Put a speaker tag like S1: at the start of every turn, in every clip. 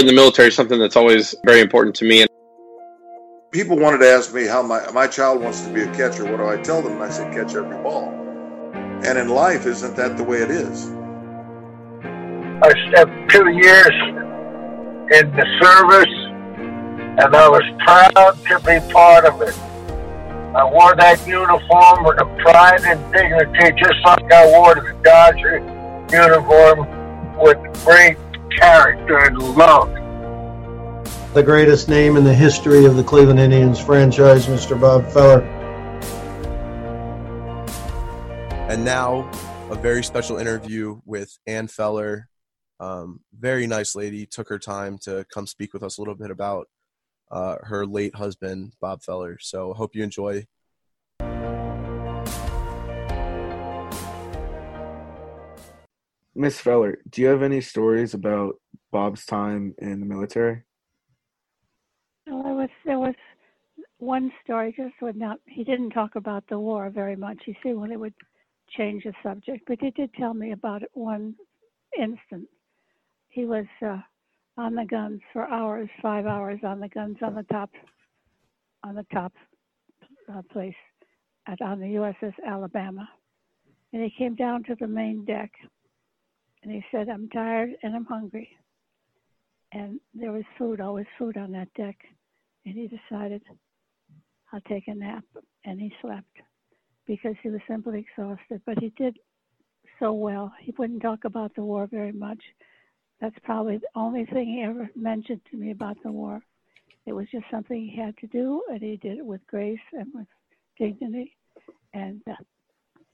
S1: in the military is something that's always very important to me.
S2: People wanted to ask me how my, my child wants to be a catcher. What do I tell them? And I said, catch every ball. And in life, isn't that the way it is?
S3: I spent two years in the service, and I was proud to be part of it. I wore that uniform with a pride and dignity, just like I wore the Dodger uniform with great character and love.
S4: The greatest name in the history of the Cleveland Indians franchise, Mr. Bob Feller.
S5: And now, a very special interview with Ann Feller. Um, very nice lady. Took her time to come speak with us a little bit about uh, her late husband, Bob Feller. So, hope you enjoy.
S6: Miss Feller, do you have any stories about Bob's time in the military?
S7: Well, there was there was one story just would not. He didn't talk about the war very much. He said when it would change the subject, but he did tell me about it one instant. He was uh, on the guns for hours, five hours on the guns on the top, on the top uh, place at on the USS Alabama, and he came down to the main deck, and he said, "I'm tired and I'm hungry." And there was food, always food on that deck, and he decided, "I'll take a nap," and he slept because he was simply exhausted. But he did so well. He wouldn't talk about the war very much. That's probably the only thing he ever mentioned to me about the war. It was just something he had to do, and he did it with grace and with dignity. And uh,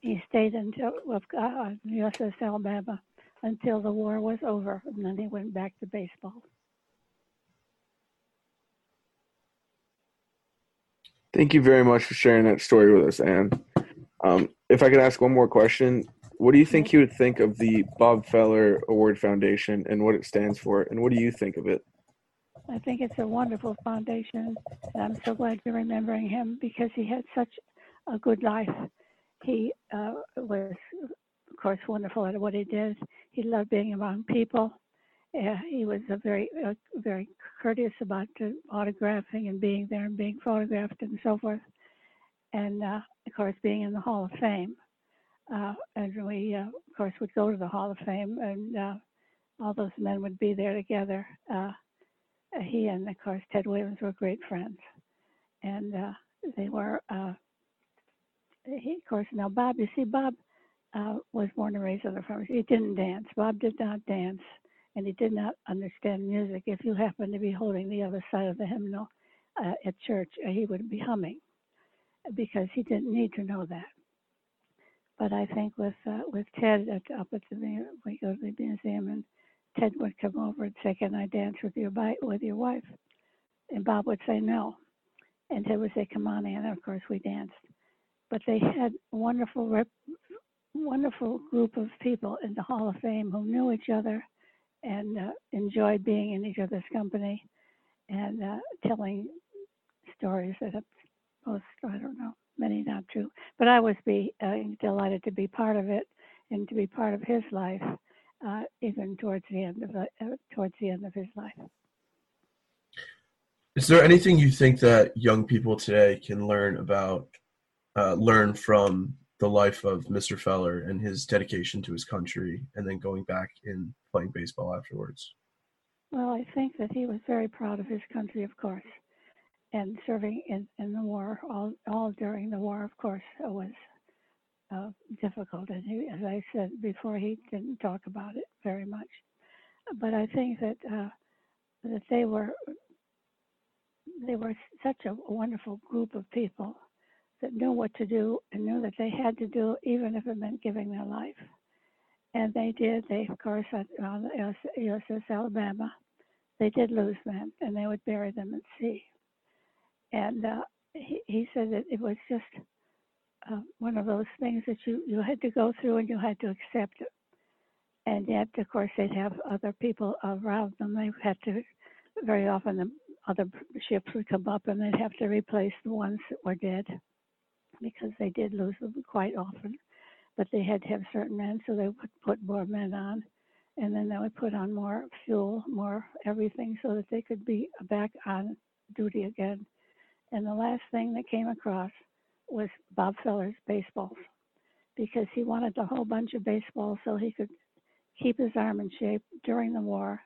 S7: he stayed until uh, USS Alabama until the war was over, and then he went back to baseball.
S6: Thank you very much for sharing that story with us, Anne. Um, if I could ask one more question, what do you think you would think of the Bob Feller Award Foundation and what it stands for, and what do you think of it?
S7: I think it's a wonderful foundation, and I'm so glad you're remembering him because he had such a good life. He uh, was, course, wonderful at what he did. He loved being around people. Uh, he was a very, uh, very courteous about autographing and being there and being photographed and so forth. And uh, of course, being in the Hall of Fame. Uh, and we, uh, of course, would go to the Hall of Fame, and uh, all those men would be there together. He and, of course, Ted Williams were great friends, and they were. He, of course, now Bob. You see, Bob uh, was born and raised on the farm. He didn't dance. Bob did not dance, and he did not understand music. If you happened to be holding the other side of the hymnal uh, at church, uh, he would be humming because he didn't need to know that. But I think with uh, with Ted at, up at the we go to the museum and Ted would come over and say, "Can I dance with your with your wife?" And Bob would say no, and Ted would say, "Come on, Ann." And of course, we danced. But they had wonderful, rep, wonderful group of people in the Hall of Fame who knew each other and uh, enjoyed being in each other's company and uh, telling stories that most, I don't know, many not true. But I was be uh, delighted to be part of it and to be part of his life, uh, even towards the end of uh, towards the end of his life.
S5: Is there anything you think that young people today can learn about, uh, learn from the life of Mr. Feller and his dedication to his country, and then going back and playing baseball afterwards?
S7: Well, I think that he was very proud of his country, of course, and serving in, in the war, all, all during the war, of course, was uh, difficult. And he, as I said before, he didn't talk about it very much. But I think that uh, that they were they were such a wonderful group of people that knew what to do and knew that they had to do even if it meant giving their life. And they did. They, of course, on the USS Alabama, they did lose men, and they would bury them at sea. And uh, he, he said that it was just uh, one of those things that you, you had to go through and you had to accept it. And yet, of course, they'd have other people around them. They had to, very often, the other ships would come up and they'd have to replace the ones that were dead because they did lose them quite often. But they had to have certain men, so they would put more men on. and then they would put on more fuel, more everything, so that they could be back on duty again. And the last thing that came across was Bob Feller's baseballs because he wanted a whole bunch of baseballs so he could keep his arm in shape during the war.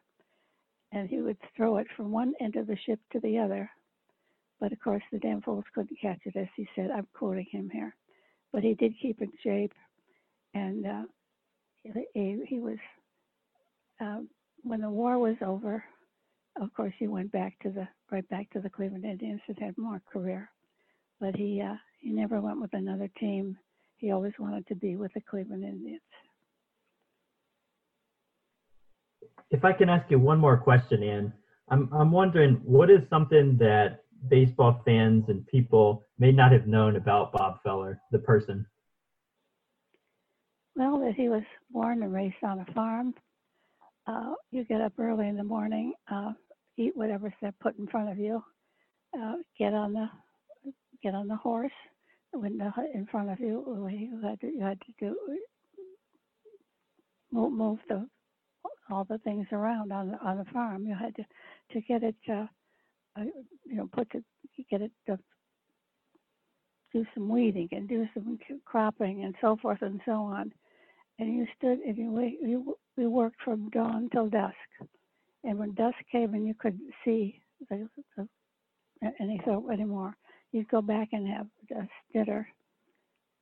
S7: And he would throw it from one end of the ship to the other. But of course, the damn fools couldn't catch it, as he said. I'm quoting him here. But he did keep in shape. And uh, he, he was, uh, when the war was over, of course, he went back to the right back to the Cleveland Indians and had more career. But he uh, he never went with another team. He always wanted to be with the Cleveland Indians.
S8: If I can ask you one more question, Ann, I'm I'm wondering what is something that baseball fans and people may not have known about Bob Feller, the person.
S7: Well, that he was born and raised on a farm. Uh, you get up early in the morning, uh, eat whatever's there put in front of you, uh, get on the get on the horse when the, in front of you. You had to, you had to do move, move the all the things around on the on the farm. You had to to get it, uh, you know, put the get it to do some weeding and do some cropping and so forth and so on. And you stood and you you we worked from dawn till dusk. And when dusk came and you couldn't see the, the, anything anymore, you'd go back and have a dinner.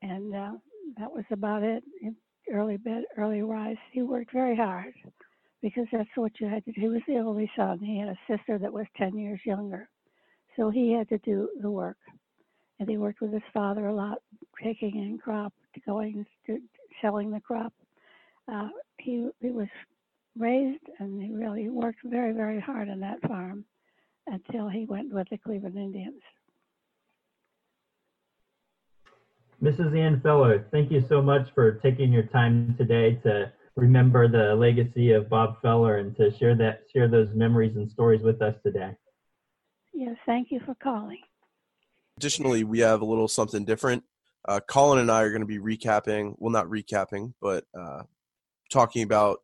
S7: And uh, that was about it. Early bed, early rise. He worked very hard because that's what you had to do. He was the only son. He had a sister that was 10 years younger. So he had to do the work. And he worked with his father a lot, taking in crop, going to selling the crop. Uh, he, he was raised and he really worked very, very hard on that farm until he went with the Cleveland Indians.
S8: Mrs. Ann Feller, thank you so much for taking your time today to remember the legacy of Bob Feller and to share that share those memories and stories with us today.
S7: Yes, thank you for calling.
S5: Additionally, we have a little something different. Uh, Colin and I are going to be recapping, well, not recapping, but uh, talking about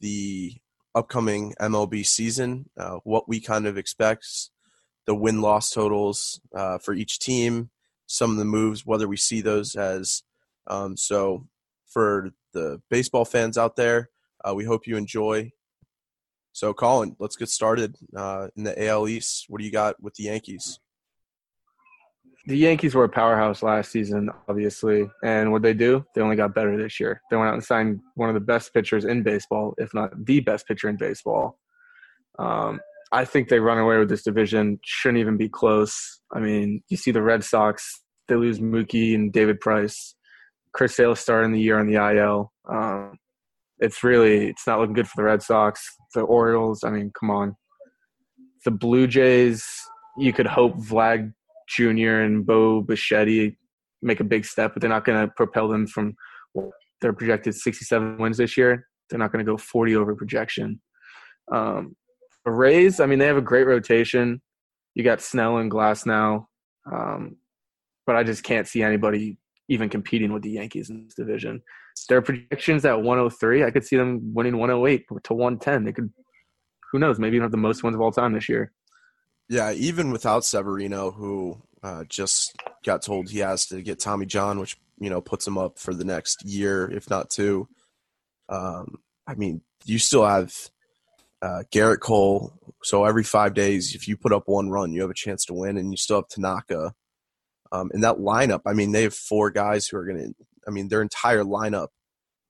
S5: the upcoming MLB season, uh, what we kind of expect, the win loss totals uh, for each team, some of the moves, whether we see those as. Um, so, for the baseball fans out there, uh, we hope you enjoy. So, Colin, let's get started uh, in the AL East. What do you got with the Yankees?
S6: the Yankees were a powerhouse last season, obviously, and what they do, they only got better this year. They went out and signed one of the best pitchers in baseball, if not the best pitcher in baseball. Um, I think they run away with this division. Shouldn't even be close. I mean, you see the Red Sox; they lose Mookie and David Price. Chris Sale starting the year on the IL. Um, it's really it's not looking good for the Red Sox. The Orioles. I mean, come on. The Blue Jays. You could hope Vlad Jr. and Bo Bichette make a big step, but they're not going to propel them from their projected 67 wins this year. They're not going to go 40 over projection. Um, the Rays, I mean, they have a great rotation. You got Snell and Glasnow, um, but I just can't see anybody even competing with the Yankees in this division. Their projections at 103, I could see them winning 108 to 110. They could, who knows, maybe even have the most wins of all time this year.
S5: Yeah, even without Severino, who uh, just got told he has to get Tommy John, which you know puts him up for the next year, if not two. Um, I mean, you still have uh, Gerrit Cole. So every five days, if you put up one run, you have a chance to win, and you still have Tanaka. Um, and that lineup, I mean, they have four guys who are going to. I mean, their entire lineup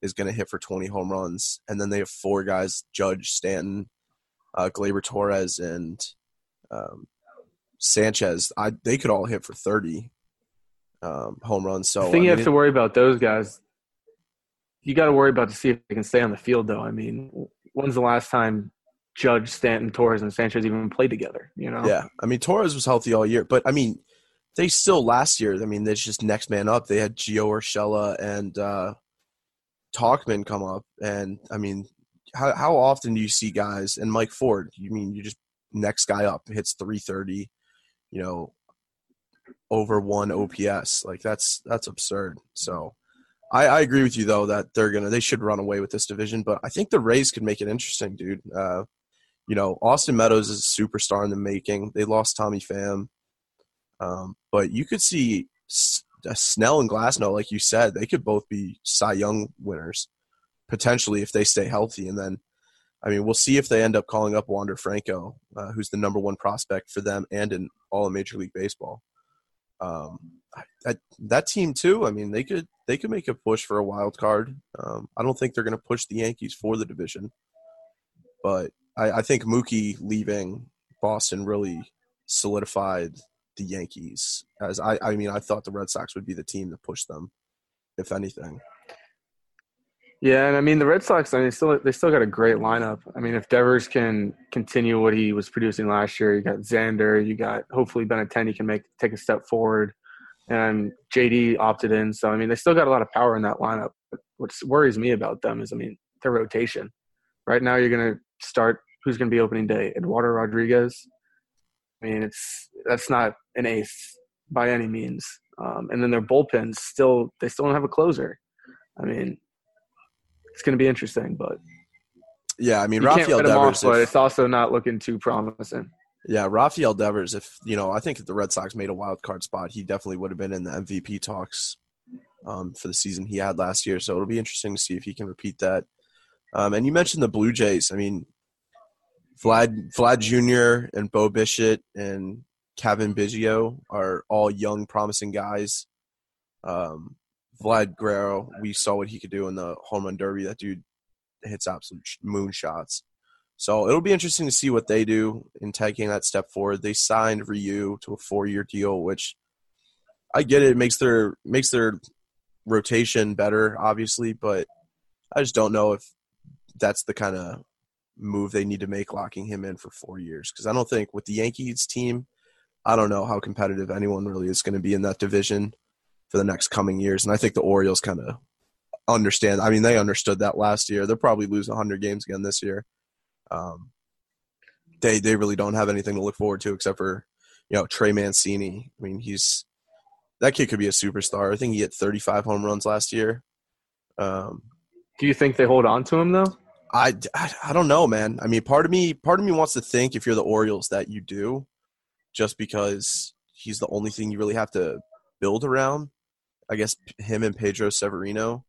S5: is going to hit for 20 home runs, and then they have four guys: Judge, Stanton, uh, Gleyber Torres, and um, Sanchez, I they could all hit for thirty um, home runs. So
S6: the thing
S5: I
S6: you
S5: mean,
S6: have to worry about those guys. You got to worry about to see if they can stay on the field, though. I mean, when's the last time Judge, Stanton, Torres, and Sanchez even played together? You know?
S5: Yeah, I mean Torres was healthy all year, but I mean they still last year. I mean, it's just next man up. They had Gio Urshela and uh, Tauchman come up, and I mean, how how often do you see guys and Mike Ford? You mean you just next guy up hits 330, you know, over one OPS. Like that's that's absurd. So I, I agree with you though that they're gonna they should run away with this division, but I think the Rays could make it interesting, dude. Uh, you know, Austin Meadows is a superstar in the making. They lost Tommy Pham, um, but you could see uh, Snell and Glasnow, like you said, they could both be Cy Young winners potentially if they stay healthy. And then, I mean, we'll see if they end up calling up Wander Franco, uh, who's the number one prospect for them and in all of Major League Baseball. Um, that that team too. I mean, they could they could make a push for a wild card. Um, I don't think they're going to push the Yankees for the division, but I, I think Mookie leaving Boston really solidified the Yankees. As I, I mean, I thought the Red Sox would be the team to push them, if anything.
S6: Yeah, and I mean the Red Sox. I mean, still they still got a great lineup. I mean, if Devers can continue what he was producing last year, you got Xander, you got hopefully Benintendi can make take a step forward, and JD opted in. So I mean, they still got a lot of power in that lineup. What worries me about them is, I mean, their rotation. Right now, you're going to start. Who's going to be opening day? Eduardo Rodriguez. I mean, it's that's not an ace by any means. Um, and then their bullpens still they still don't have a closer. I mean, it's going to be interesting, but
S5: yeah, I mean, Rafael Devers,
S6: off, but it's also not looking too promising.
S5: Yeah, Rafael Devers. If you know, I think if the Red Sox made a wild card spot, he definitely would have been in the MVP talks um, for the season he had last year. So it'll be interesting to see if he can repeat that. Um, and you mentioned the Blue Jays. I mean, Vlad Vlad Jr. and Bo Bichette and Cavan Biggio are all young, promising guys. Um, Vlad Guerrero, we saw what he could do in the home run derby. That dude hits absolute moon shots. So it'll be interesting to see what they do in taking that step forward. They signed Ryu to a four-year deal, which I get it, it makes their makes their rotation better, obviously, but I just don't know if that's the kind of move they need to make, locking him in for four years. Because I don't think with the Yankees team, I don't know how competitive anyone really is going to be in that division for the next coming years. And I think the Orioles kind of understand. I mean, they understood that last year. They'll probably lose 100 games again this year. Um, they they really don't have anything to look forward to except for you know Trey Mancini. I mean, he's that kid could be a superstar. I think he hit 35 home runs last year. Um,
S6: Do you think they hold on to him though?
S5: I, I don't know, man. I mean, part of me part of me wants to think if you're the Orioles that you do, just because he's the only thing you really have to build around. I guess him and Pedro Severino.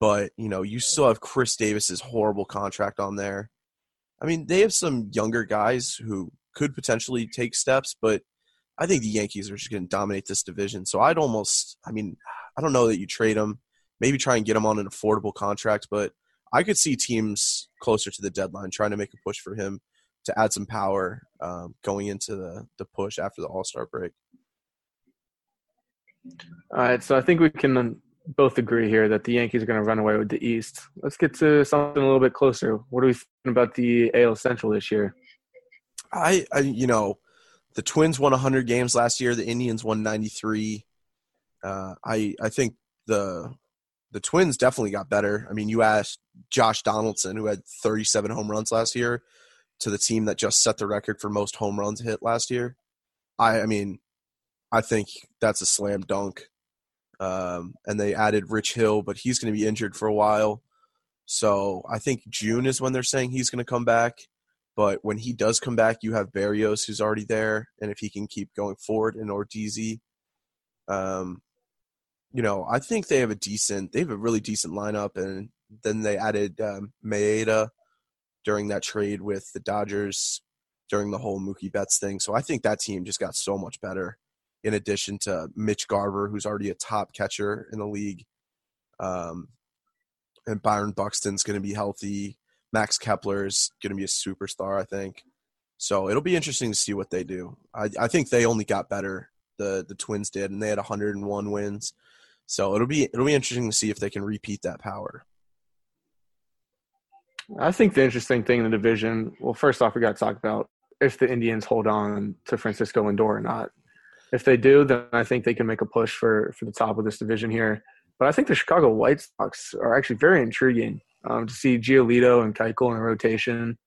S5: But, you know, you still have Chris Davis's horrible contract on there. I mean, they have some younger guys who could potentially take steps, but I think the Yankees are just going to dominate this division. So I'd almost, I mean, I don't know that you trade them, maybe try and get them on an affordable contract, but I could see teams closer to the deadline trying to make a push for him to add some power um, going into the, the push after the All Star break.
S6: All right, so I think we can both agree here that the Yankees are going to run away with the East. Let's get to something a little bit closer. What are we thinking about the AL Central this year?
S5: I, I you know, the Twins won 100 games last year. The Indians won 93. Uh, I I think the the Twins definitely got better. I mean, you asked Josh Donaldson, who had 37 home runs last year, to the team that just set the record for most home runs hit last year. I, I mean, I think that's a slam dunk. Um, and they added Rich Hill, but he's going to be injured for a while. So I think June is when they're saying he's going to come back. But when he does come back, you have Berrios, who's already there, and if he can keep going forward, and Odorizzi, um, you know, I think they have a decent, they have a really decent lineup, and then they added um, Maeda during that trade with the Dodgers during the whole Mookie Betts thing. So I think that team just got so much better in addition to Mitch Garver, who's already a top catcher in the league. Um, and Byron Buxton's going to be healthy. Max Kepler is going to be a superstar, I think. So it'll be interesting to see what they do. I, I think they only got better. The the Twins did, and they had 101 wins. So it'll be it'll be interesting to see if they can repeat that power.
S6: I think the interesting thing in the division. Well, first off, we got to talk about if the Indians hold on to Francisco Lindor or not. If they do, then I think they can make a push for for the top of this division here. But I think the Chicago White Sox are actually very intriguing um, to see Giolito and Keuchel in rotation.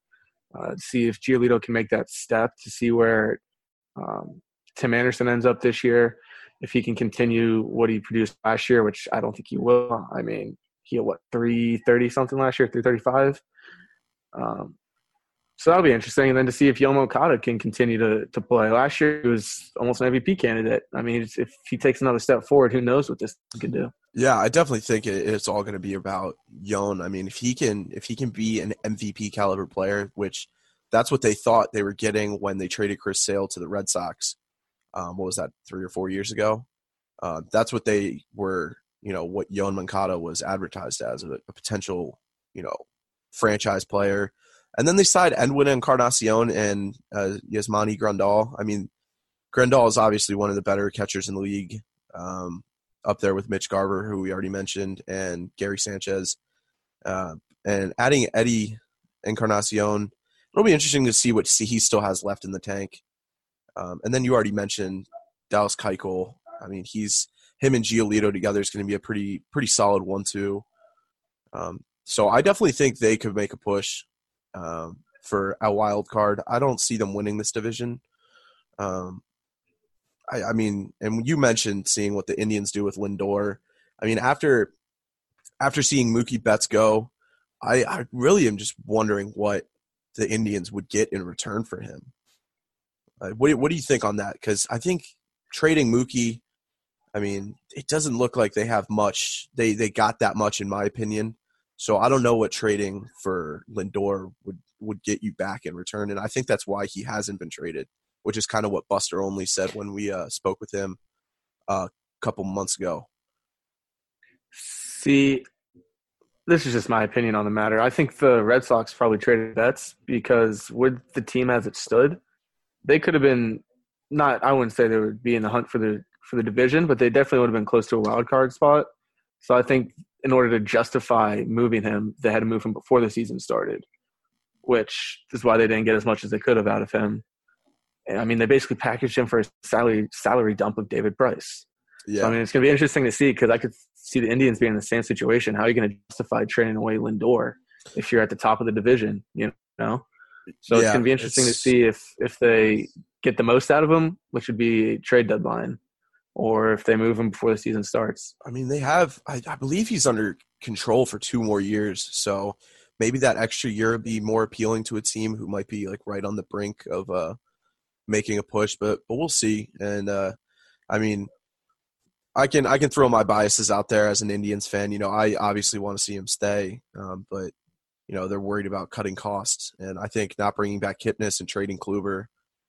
S6: Uh, see if Giolito can make that step to see where um, Tim Anderson ends up this year. If he can continue what he produced last year, which I don't think he will. I mean, he had what three thirty something last year, three thirty five. Um, so that'll be interesting, and then to see if Moncada can continue to to play. Last year he was almost an MVP candidate. I mean, if he takes another step forward, who knows what this can do?
S5: Yeah, I definitely think it's all going to be about Yoan. I mean, if he can if he can be an MVP caliber player, which that's what they thought they were getting when they traded Chris Sale to the Red Sox. Um, what was that, three or four years ago? Uh, that's what they were, you know, what Yoan Moncada was advertised as a, a, potential, you know, franchise player. And then they signed Edwin Encarnacion and uh, Yasmani Grandal. I mean, Grandal is obviously one of the better catchers in the league, um, up there with Mitch Garver, who we already mentioned, and Gary Sanchez. Uh, and adding Eddie Encarnacion it'll be interesting to see what he still has left in the tank. Um, and then you already mentioned Dallas Keuchel. I mean, he's him and Giolito together is going to be a pretty pretty solid one-two. Um, so I definitely think they could make a push um, for a wild card. I don't see them winning this division. Um, I, I, mean, and you mentioned seeing what the Indians do with Lindor. I mean, after after seeing Mookie Betts go, I, I really am just wondering what the Indians would get in return for him. Uh, what what do you think on that? Because I think trading Mookie, I mean, it doesn't look like they have much. They they got that much, in my opinion. So I don't know what trading for Lindor would would get you back in return, and I think that's why he hasn't been traded, which is kind of what Buster Olney said when we uh, spoke with him uh, a couple months ago.
S6: See, this is just my opinion on the matter. I think the Red Sox probably traded Betts because with the team as it stood, they could have been not. I wouldn't say they would be in the hunt for the for the division, but they definitely would have been close to a wild card spot. So I think in order to justify moving him, they had to move him before the season started, which is why they didn't get as much as they could have out of him. And, I mean, they basically packaged him for a salary salary dump of David Price. Yeah. So, I mean, it's going to be interesting to see because I could see the Indians being in the same situation. How are you going to justify trading away Lindor if you're at the top of the division? You know, so yeah, it's going to be interesting to see if if they get the most out of him, which would be trade deadline, or if they move him before the season starts.
S5: I mean, they have. I, I believe he's under control for two more years, so maybe that extra year would be more appealing to a team who might be like right on the brink of uh making a push. But but we'll see. And uh I mean, I can I can throw my biases out there as an Indians fan. You know, I obviously want to see him stay, um, but you know they're worried about cutting costs, and I think not bringing back Kipnis and trading Kluber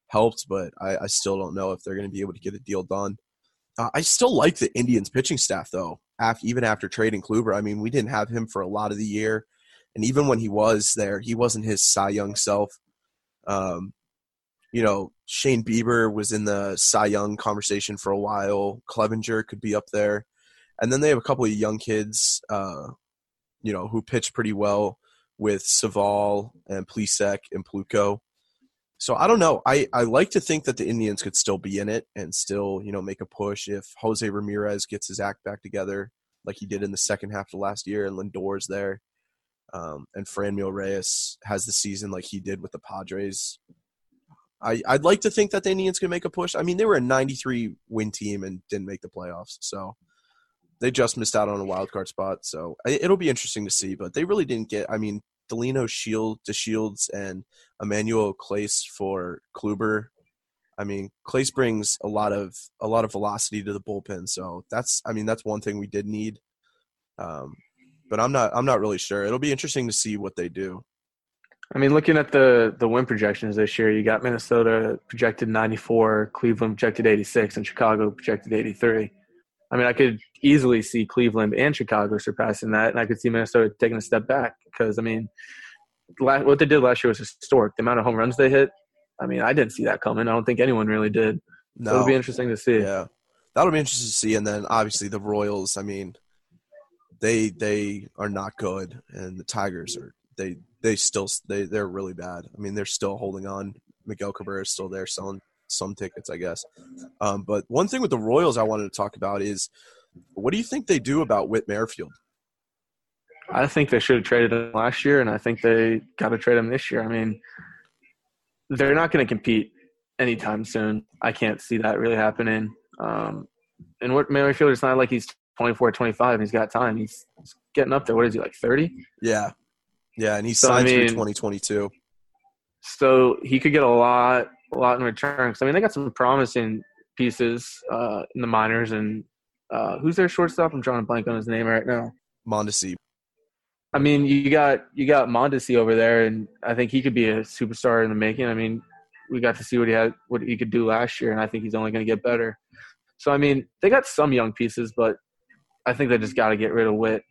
S5: helped, but I, I still don't know if they're going to be able to get a deal done. Uh, I still like the Indians pitching staff though, even after trading Kluber. I mean, we didn't have him for a lot of the year, and even when he was there, he wasn't his Cy Young self. Um, you know, Shane Bieber was in the Cy Young conversation for a while. Clevinger could be up there. And then they have a couple of young kids, uh, you know, who pitch pretty well with Civale and Plesac and Plutko. So I don't know. I, I like to think that the Indians could still be in it and still, you know, make a push if Jose Ramirez gets his act back together like he did in the second half of last year and Lindor's there. Um, and Franmil Reyes has the season like he did with the Padres I, I'd like to think that the Indians can make a push. I mean, they were a 93 win team and didn't make the playoffs, so they just missed out on a wild card spot. So it'll be interesting to see. But they really didn't get. I mean, Delino Shield, DeShields, and Emmanuel Clase for Kluber. I mean, Clase brings a lot of a lot of velocity to the bullpen. So that's. I mean, that's one thing we did need. Um, but I'm not. I'm not really sure. It'll be interesting to see what they do.
S6: I mean, looking at the the win projections this year, you got Minnesota projected 94, Cleveland projected 86, and Chicago projected 83. I mean, I could easily see Cleveland and Chicago surpassing that, and I could see Minnesota taking a step back because I mean, what they did last year was historic. The amount of home runs they hit, I mean, I didn't see that coming. I don't think anyone really did. No. So it'll be interesting to see.
S5: Yeah, that'll be interesting to see. And then obviously the Royals. I mean, they they are not good, and the Tigers are they they still they they're really bad. I mean, they're still holding on. Miguel Cabrera is still there selling some tickets, I guess. Um, but one thing with the Royals I wanted to talk about is what do you think they do about Whit Merrifield?
S6: I think they should have traded him last year, and I think they got to trade him this year. I mean, they're not going to compete anytime soon. I can't see that really happening. Um, and Whit Merrifield, it's not like he's 24, 25 and he's got time. He's, he's getting up there. What is he, like 30?
S5: Yeah. Yeah, and he
S6: So, I
S5: signed through 2022.
S6: So he could get a lot, a lot in return. 'Cause, I mean, they got some promising pieces uh, in the minors. And uh, who's their shortstop? I'm drawing a blank on his name right now.
S5: Mondesi.
S6: I mean, you got you got Mondesi over there, and I think he could be a superstar in the making. I mean, we got to see what he had, what he could do last year, and I think he's only going to get better. So I mean, they got some young pieces, but I think they just got to get rid of Whit.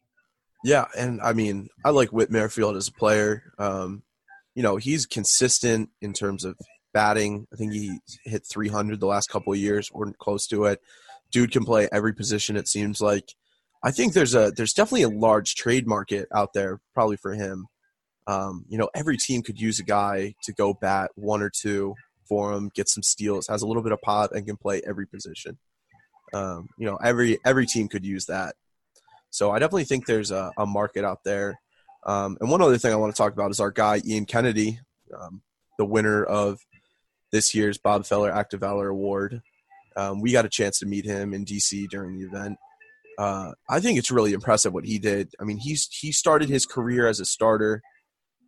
S5: Yeah, and I mean, I like Whit Merrifield as a player. Um, you know, he's consistent in terms of batting. I think he hit 300 the last couple of years, or close to it. Dude can play every position. It seems like. I think there's a there's definitely a large trade market out there, probably for him. Um, you know, every team could use a guy to go bat one or two for him, get some steals, has a little bit of pop, and can play every position. Um, you know, every every team could use that. So I definitely think there's a, a market out there. Um, and one other thing I want to talk about is our guy Ian Kennedy, um, the winner of this year's Bob Feller Active Valor Award. Um, we got a chance to meet him in DC during the event. Uh, I think it's really impressive what he did. I mean, he's he started his career as a starter,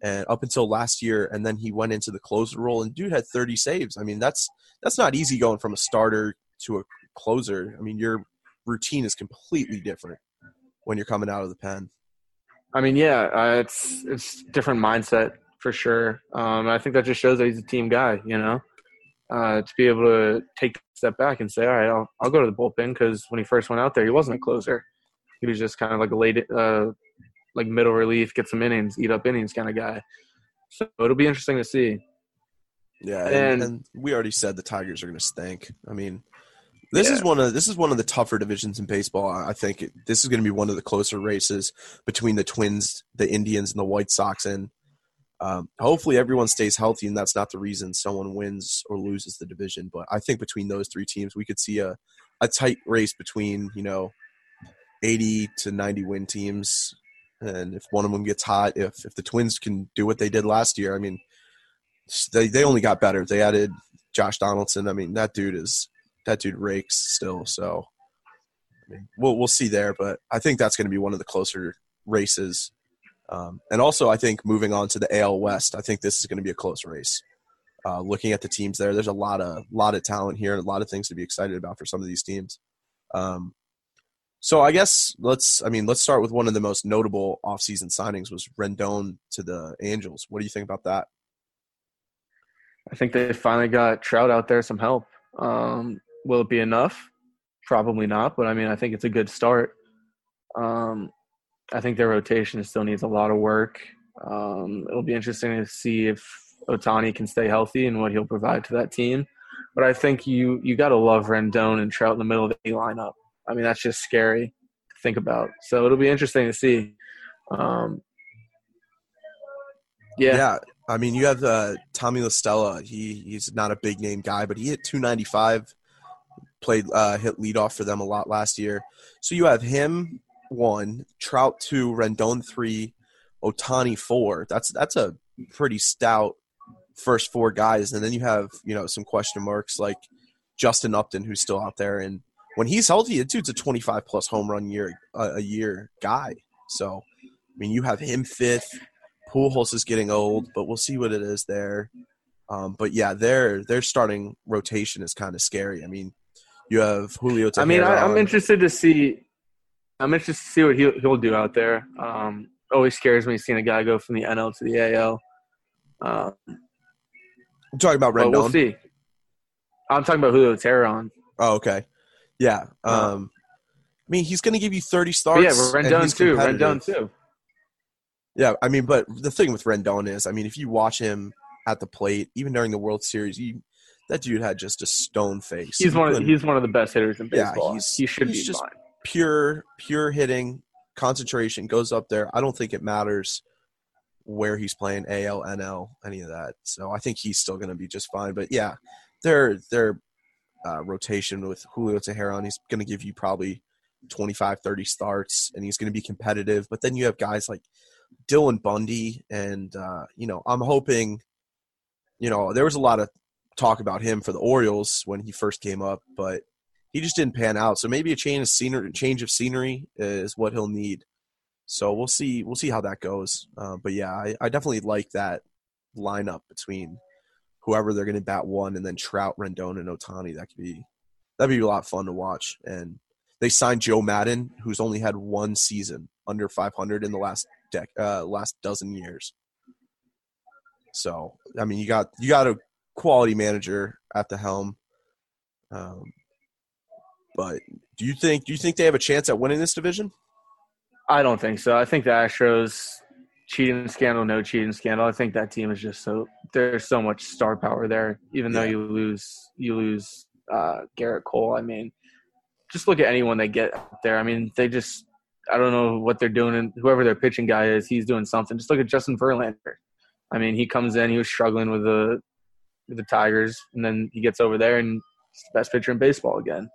S5: and up until last year, and then he went into the closer role. And dude had 30 saves. I mean, that's that's not easy going from a starter to a closer. I mean, your routine is completely different when you're coming out of the pen.
S6: I mean, yeah, uh, it's it's different mindset for sure. Um, I think that just shows that he's a team guy. You know, uh, to be able to take a step back and say, all right, I'll I'll go to the bullpen because when he first went out there, he wasn't a closer. He was just kind of like a late, uh, like middle relief, get some innings, eat up innings kind of guy. So it'll be interesting to see.
S5: Yeah, and,
S6: And-
S5: and we already said the Tigers are going to stink. I mean, this is one of this is one of the tougher divisions in baseball. I I think it, this is going to be one of the closer races between the Twins, the Indians, and the White Sox. And um, hopefully, everyone stays healthy, and that's not the reason someone wins or loses the division. But I think between those three teams, we could see a a tight race between you know eighty to ninety win teams. And if one of them gets hot, if if the Twins can do what they did last year, I mean, they they only got better. They added Josh Donaldson. I mean, that dude is that dude rakes still. So I mean, we'll we'll see there, but I think that's going to be one of the closer races. Um, and also, I think moving on to the AL West, I think this is going to be a close race. Uh, looking at the teams there, there's a lot of lot of talent here and a lot of things to be excited about for some of these teams. Um, so I guess let's I mean let's start with one of the most notable offseason signings was Rendon to the Angels. What do you think about that?
S6: I think they finally got Trout out there some help. Um, will it be enough? Probably not, but I mean, I think it's a good start. Um, I think their rotation still needs a lot of work. Um, it'll be interesting to see if Ohtani can stay healthy and what he'll provide to that team. But I think you you got to love Rendon and Trout in the middle of the lineup. I mean, that's just scary to think about. So it'll be interesting to see. Um, yeah,
S5: Yeah, I mean, you have uh, Tommy La Stella. He he's not a big name guy, but he hit 295. Played uh, hit leadoff for them a lot last year. So you have him one, Trout two, Rendon three, Ohtani four. That's that's a pretty stout first four guys, and then you have you know some question marks like Justin Upton, who's still out there, and when he's healthy, the dude's a 25 plus home run year a, a year guy. So I mean, you have him fifth. Pujols is getting old, but we'll see what it is there. Um, but yeah, their their starting rotation is kind of scary. I mean, you have Julio.
S6: I mean, I, I'm interested to see. I'm interested to see what he'll he'll do out there. Um, always scares me seeing a guy go from the NL to the AL. Uh,
S5: I'm talking about Rendon.
S6: we'll see. I'm talking about Julio Teheran.
S5: Oh, okay. Yeah.
S6: Uh,
S5: Um, I mean, he's going to give you 30
S6: But
S5: starts.
S6: yeah,
S5: and
S6: Rendon too. Rendon too.
S5: Yeah, I mean, but the thing with Rendon is, I mean, if you watch him at the plate, even during the World Series, you, that dude had just a stone face.
S6: He's
S5: He
S6: one. Of, he's one of the best hitters in
S5: Yeah,
S6: baseball.
S5: he's-
S6: he should be
S5: just-
S6: fine.
S5: Pure pure hitting concentration goes up there. I don't think it matters where he's playing al nl any of that. So i think he's still going to be just fine. But yeah their their uh, rotation with julio teheran he's going to give you probably 25 30 starts and he's going to be competitive. But then you have guys like dylan bundy and uh, you know i'm hoping you know there was a lot of talk about him for the orioles when he first came up but he just didn't pan out. So maybe a change of scenery, change of scenery is what he'll need. So we'll see. We'll see how that goes. Uh, but yeah, I, I definitely like that lineup between whoever they're going to bat one, and then Trout, Rendon, and Ohtani. That could be that'd be a lot of fun to watch. And they signed Joe Maddon, who's only had one season under 500 in the last dec- uh, last dozen years. So I mean, you got you got a quality manager at the helm. Um, but do you think do you think they have a chance at winning this division?
S6: I don't think so. I think the Astros cheating scandal, no cheating scandal. I think that team is just so there's so much star power there. Even though you lose you lose uh, Gerrit Cole. I mean, just look at anyone they get there. I mean, they just I don't know what they're doing. And whoever their pitching guy is, he's doing something. Just look at Justin Verlander. I mean, he comes in, he was struggling with the with the Tigers, and then he gets over there and he's the best pitcher in baseball again.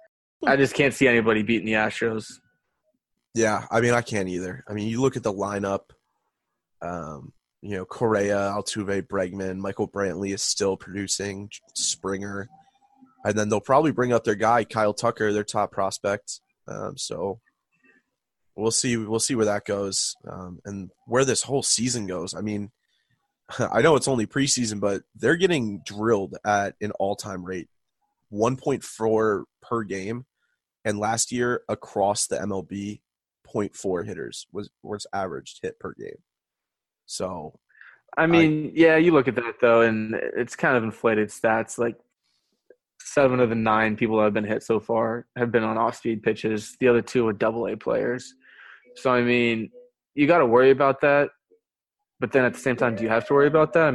S6: I just can't see anybody beating the Astros.
S5: Yeah, I mean, I can't either. I mean, you look at the lineup. Um, you know, Correa, Altuve, Bregman, Michael Brantley is still producing. Springer, and then they'll probably bring up their guy Kyle Tucker, their top prospect. Um, so we'll see. We'll see where that goes, um, and where this whole season goes. I mean, I know it's only preseason, but they're getting drilled at an all-time rate, 1.4 per game, and last year across the MLB, 0.4 hitters was was averaged hit per game. So,
S6: I mean, I, yeah, you look at that though, and it's kind of inflated stats. Like seven of the nine people that have been hit so far have been on off-speed pitches. The other two are double A players. So I mean, you got to worry about that. But then at the same time, do you have to worry about that?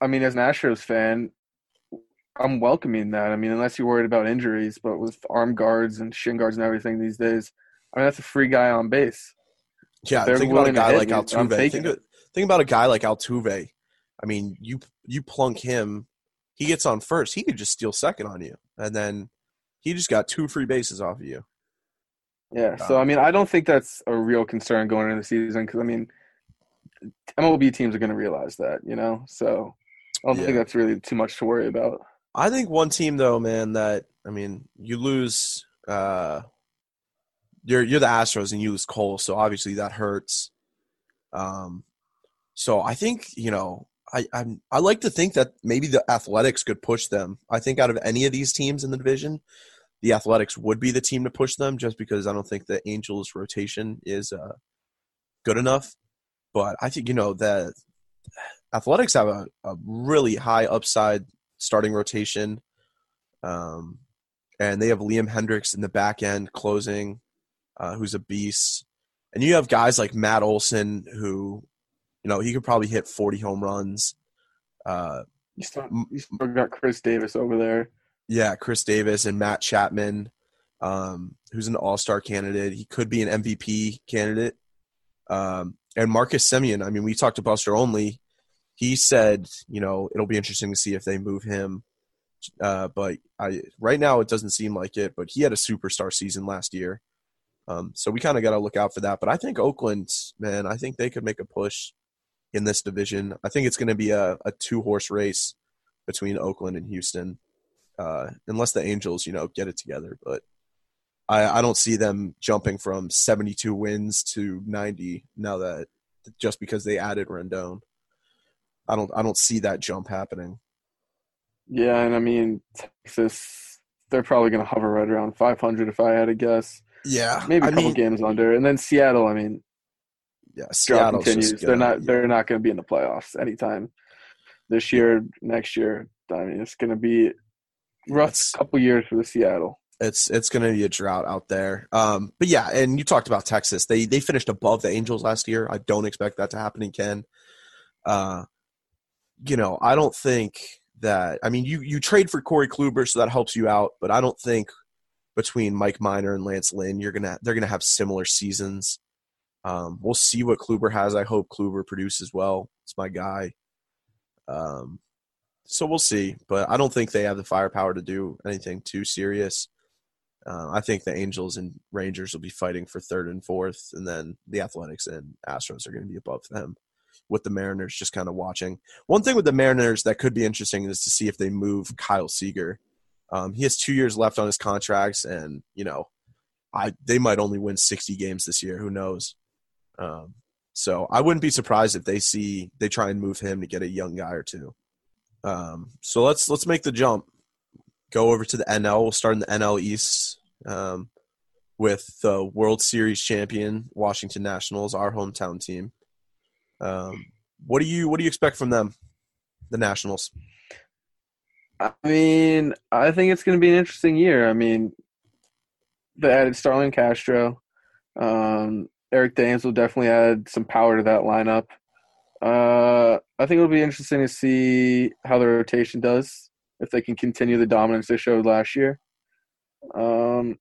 S6: I mean, as an Astros fan, I'm welcoming that. I mean, unless you're worried about injuries, but with arm guards and shin guards and everything these days, I mean, that's a free guy on base.
S5: Yeah, think about a guy like Altuve. Think, of, think about a guy like Altuve. I mean, you you plunk him, he gets on first. He could just steal second on you, and then he just got two free bases off of you.
S6: Yeah. Uh, so I mean, I don't think that's a real concern going into the season because I mean, MLB teams are going to realize that, you know. So I don't yeah. think that's really too much to worry about.
S5: I think one team though, man, that I mean, you lose. uh You're you're the Astros and you lose Cole, so obviously that hurts. Um, so I think you know I I'm, I like to think that maybe the Athletics could push them. I think out of any of these teams in the division, the Athletics would be the team to push them, just because I don't think the Angels' rotation is uh, good enough. But I think you know the Athletics have a, a really high upside starting rotation, um, and they have Liam Hendriks in the back end closing, uh, who's a beast, and you have guys like Matt Olson who, you know, he could probably hit forty home runs. Uh,
S6: you still, you still got Khris Davis over there.
S5: Yeah, Khris Davis and Matt Chapman, um, who's an All Star candidate. He could be an MVP candidate. Um, and Marcus Semien, I mean, we talked to Buster Olney. He said, you know, it'll be interesting to see if they move him. Uh, but I right now it doesn't seem like it. But he had a superstar season last year, um, so we kind of got to look out for that. But I think Oakland, man, I think they could make a push in this division. I think it's going to be a, a two horse race between Oakland and Houston, uh, unless the Angels, you know, get it together. But I, I don't see them jumping from 72 wins to 90 now that just because they added Rendon. I don't I don't see that jump happening.
S6: Yeah, and I mean Texas, they're probably going to hover right around 500 if I had to guess.
S5: Yeah,
S6: maybe a
S5: I
S6: couple
S5: mean,
S6: games under, and then Seattle. I mean,
S5: yeah, Seattle
S6: continues. They're not. They're not going to be in the playoffs anytime this year, next year. I mean, it's going to be rough That's, couple years for the Seattle
S5: it's it's going to be a drought out there. Um, but yeah, and you talked about Texas. They they finished above the Angels last year. I don't expect that to happen again. Uh, you know, I don't think that. I mean, you you trade for Corey Kluber, so that helps you out. But I don't think between Mike Minor and Lance Lynn, you're gonna they're gonna have similar seasons. Um, we'll see what Kluber has. I hope Kluber produces well. It's my guy. Um, so we'll see, but I don't think they have the firepower to do anything too serious. Uh, I think the Angels and Rangers will be fighting for third and fourth, and then the Athletics and Astros are going to be above them. With the Mariners just kind of watching. One thing with the Mariners that could be interesting is to see if they move Kyle Seager. Um, he has two years left on his contracts, and you know, I they might only win 60 games this year. Who knows? Um, so I wouldn't be surprised if they see they try and move him to get a young guy or two. Um, so let's let's make the jump. Go over to the NL. We'll start in the NL East um, with the World Series champion Washington Nationals, our hometown team. Um, what do you what do you expect from them, the Nationals?
S6: I mean, I think it's going to be an interesting year. I mean, they added Starlin Castro. Um, Eric Thames will definitely add some power to that lineup. Uh, I think it'll be interesting to see how the rotation does if they can continue the dominance they showed last year. Um,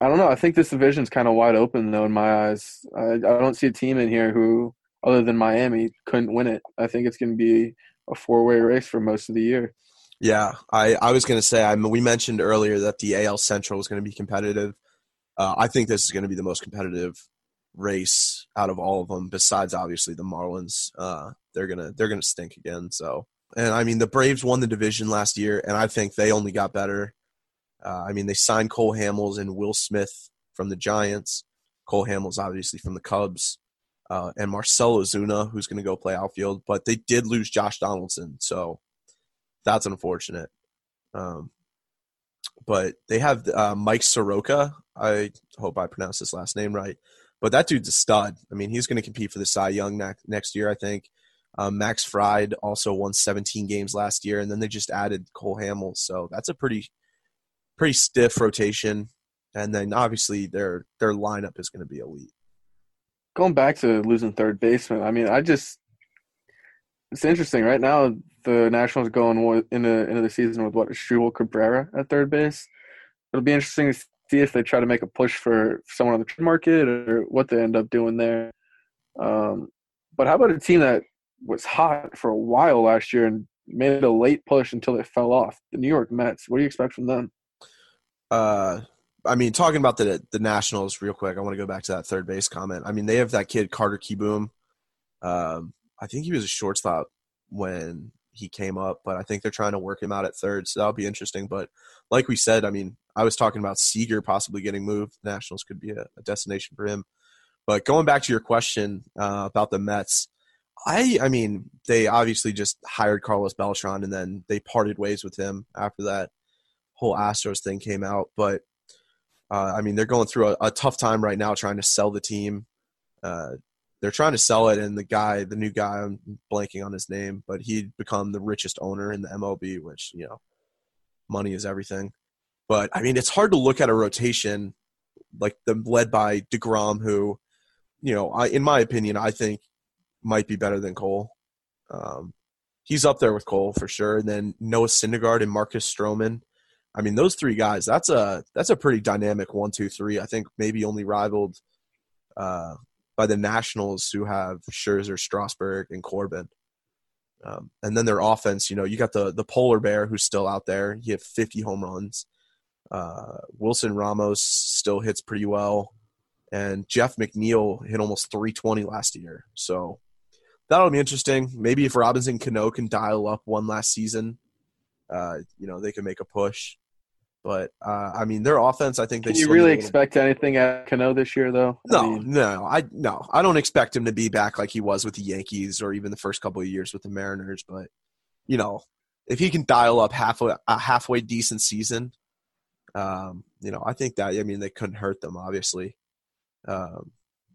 S6: I don't know. I think this division's kind of wide open though in my eyes. I, I don't see a team in here who, other than Miami, couldn't win it. I think it's going to be a four-way race for most of the year.
S5: Yeah, I, I was going to say, I mean, we mentioned earlier that the AL Central was going to be competitive. Uh, I think this is going to be the most competitive race out of all of them, besides obviously the Marlins. Uh, they're gonna they're gonna stink again. So, and I mean, the Braves won the division last year, and I think they only got better. Uh, I mean, they signed Cole Hamels and Will Smith from the Giants. Cole Hamels, obviously, from the Cubs. Uh, and Marcell Ozuna, who's going to go play outfield. But they did lose Josh Donaldson, so that's unfortunate. Um, but they have uh, Mike Soroka. I hope I pronounced his last name right. But that dude's a stud. I mean, he's going to compete for the Cy Young ne- next year, I think. Um, Max Fried also won 17 games last year, and then they just added Cole Hamels. So that's a pretty, pretty stiff rotation. And then obviously their their lineup is going to be elite.
S6: Going back to losing third baseman, I mean, I just it's interesting right now. The Nationals going into into the season with what Asdrubal Cabrera at third base. It'll be interesting to see if they try to make a push for someone on the trade market or what they end up doing there. Um, but how about a team that was hot for a while last year and made a late push until it fell off? The New York Mets. What do you expect from them?
S5: Uh, I mean, talking about the the Nationals real quick, I want to go back to that third base comment. I mean, they have that kid Carter Kieboom. Um, I think he was a shortstop when he came up, but I think they're trying to work him out at third, so that'll be interesting. But like we said, I mean, I was talking about Seager possibly getting moved. The Nationals could be a, a destination for him. But going back to your question uh, about the Mets, I I mean, they obviously just hired Carlos Beltran and then they parted ways with him after that whole Astros thing came out. But uh, I mean, they're going through a, a, tough time right now trying to sell the team. Uh, they're trying to sell it, and the guy, the new guy, I'm blanking on his name, but he'd become the richest owner in the MLB, which you know, money is everything. But I mean, it's hard to look at a rotation like the led by Degrom, who, you know, I in my opinion, I think might be better than Cole. Um, he's up there with Cole for sure. And then Noah Syndergaard and Marcus Stroman. I mean, those three guys. That's a that's a pretty dynamic one, two, three. I think maybe only rivaled uh, by the Nationals, who have Scherzer, Strasburg, and Corbin. Um, and then their offense, you know, you got the the polar bear who's still out there. He had 50 home runs. Uh, Wilson Ramos still hits pretty well, and Jeff McNeil hit almost 320 last year. So that'll be interesting. Maybe if Robinson Cano can dial up one last season, uh, you know, they can make a push. But uh, I mean, their offense. I think they.
S6: Can you really expect anything at Cano this year, though?
S5: No,
S6: I mean,
S5: no, I no, I don't expect him to be back like he was with the Yankees or even the first couple of years with the Mariners. But you know, if he can dial up halfway a halfway decent season, um, you know, I think that I mean they couldn't hurt them, obviously. Um,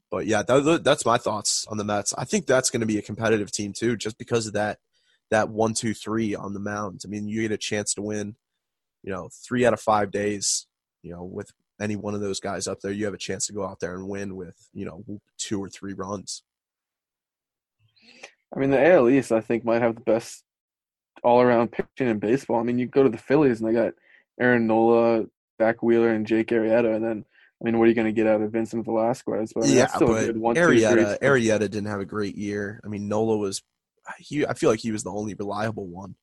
S5: but yeah, that, that's my thoughts on the Mets. I think that's going to be a competitive team too, just because of that that one, two, three on the mound. I mean, you get a chance to win, you know, three out of five days. You know, with any one of those guys up there, you have a chance to go out there and win with you know two or three runs.
S6: I mean, the AL East, I think, might have the best all-around pitching in baseball. I mean, you go to the Phillies and they got Aaron Nola, Zack Wheeler, and Jake Arrieta, and then I mean, what are you going to get out of Vincent Velasquez?
S5: But I mean, yeah, but one, Arrieta, two, Arrieta didn't have a great year. I mean, Nola was he. I feel like he was the only reliable one.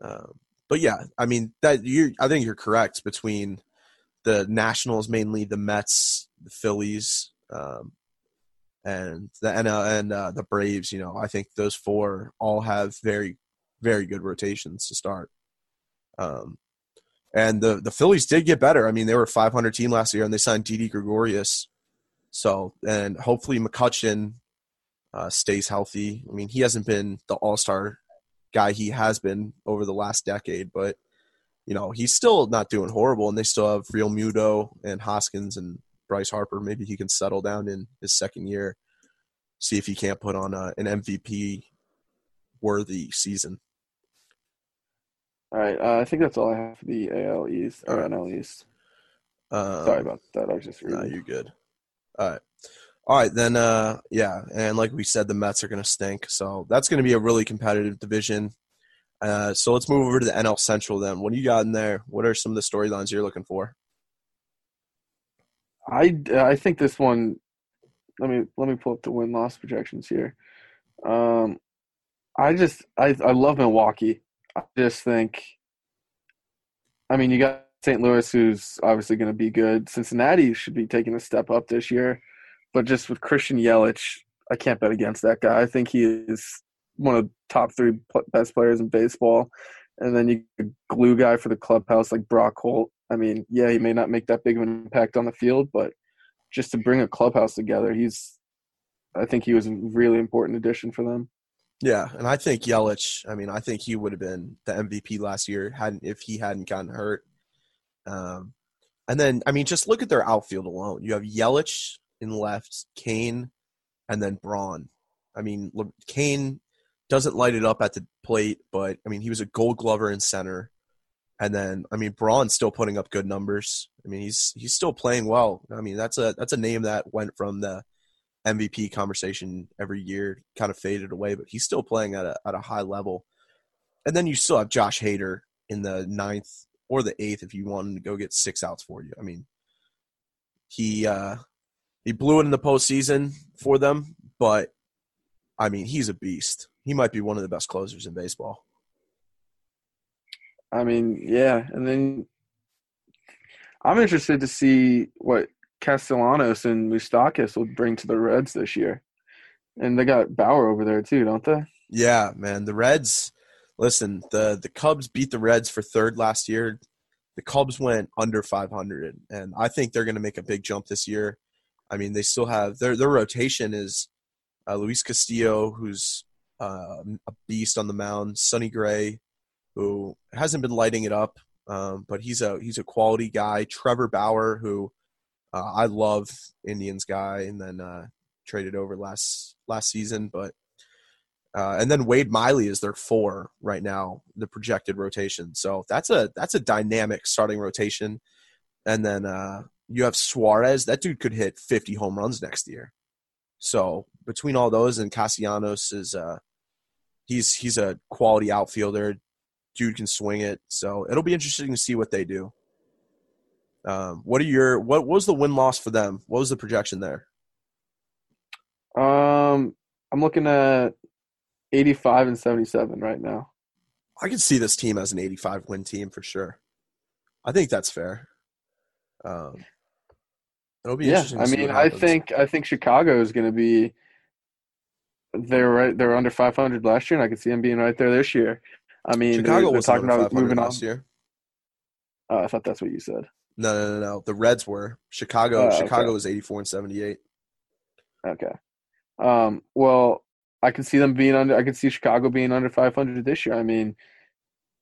S5: Um, but yeah, I mean that you. I think you're correct between the Nationals, mainly the Mets, the Phillies, um, and the and uh, the Braves. You know, I think those four all have very, very good rotations to start. Um, And the the Phillies did get better. I mean, they were a 500 team last year, and they signed Didi Gregorius. So, and hopefully McCutchen uh, stays healthy. I mean, he hasn't been the All Star guy he has been over the last decade, but you know he's still not doing horrible, and they still have Realmuto and Hoskins and Bryce Harper. Maybe he can settle down in his second year, see if he can't put on a, an MVP worthy season.
S6: All right, uh, I think that's all I have for the AL East or NL East.
S5: Um,
S6: Sorry about that. I was just
S5: No,
S6: reading.
S5: you're good. All right. All right, then, uh, yeah. And like we said, the Mets are going to stink. So that's going to be a really competitive division. Uh, so let's move over to the NL Central then. What do you got in there? What are some of the storylines you're looking for?
S6: I I think this one. Let me let me pull up the win loss projections here. Um, I just I I love Milwaukee. I just think. I mean, you got St. Louis, who's obviously going to be good. Cincinnati should be taking a step up this year, but just with Christian Yelich, I can't bet against that guy. I think he is one of the top three best players in baseball. And then you glue guy for the clubhouse like Brock Holt. I mean, yeah, he may not make that big of an impact on the field, but just to bring a clubhouse together, he's. I think he was a really important addition for them.
S5: Yeah, and I think Yelich. I mean, I think he would have been the MVP last year hadn't if he hadn't gotten hurt. Um, and then I mean, just look at their outfield alone. You have Yelich in left, Cain, and then Braun. I mean, Cain doesn't light it up at the plate, but I mean, he was a Gold Glover in center. And then I mean, Braun's still putting up good numbers. I mean, he's he's still playing well. I mean, that's a that's a name that went from the MVP conversation every year, kind of faded away, but he's still playing at a at a high level. And then you still have Josh Hader in the ninth or the eighth if you want to go get six outs for you. I mean, he uh, he blew it in the postseason for them, but I mean, he's a beast. He might be one of the best closers in baseball.
S6: I mean, yeah, and then I'm interested to see what Castellanos and Moustakas will bring to the Reds this year. And they got Bauer over there too, don't they?
S5: Yeah, man. The Reds. Listen, the the Cubs beat the Reds for third last year. The Cubs went under 500, and I think they're going to make a big jump this year. I mean, they still have their their rotation is uh, Luis Castillo, who's uh, a beast on the mound. Sonny Gray, who hasn't been lighting it up, um, but he's a he's a quality guy. Trevor Bauer, who uh, I love, Indians guy, and then uh, traded over last last season, but uh, and then Wade Miley is their four right now, the projected rotation. So that's a that's a dynamic starting rotation. And then uh, you have Suarez. That dude could hit 50 home runs next year. So between all those and Castellanos is uh, he's he's a quality outfielder. Dude can swing it. So it'll be interesting to see what they do. Um, what are your what was the win loss for them? What was the projection there?
S6: Um, I'm looking at 85 and 77 right now.
S5: I can see this team as an 85 win team for sure. I think that's fair. Um, it'll be
S6: Yeah,
S5: interesting. to
S6: I mean, I think I think Chicago is going to be. They're right. They're under 500 last year, and I can see them being right there this year. I mean, they're,
S5: Chicago
S6: they're
S5: was
S6: talking
S5: talking
S6: about moving on.
S5: year.
S6: Uh, I thought that's what you said.
S5: No, no, no, no. The Reds were Chicago.
S6: Oh, okay.
S5: Chicago was 84 and 78.
S6: Okay. Um, well, I can see them being under. I can see Chicago being under 500 this year. I mean,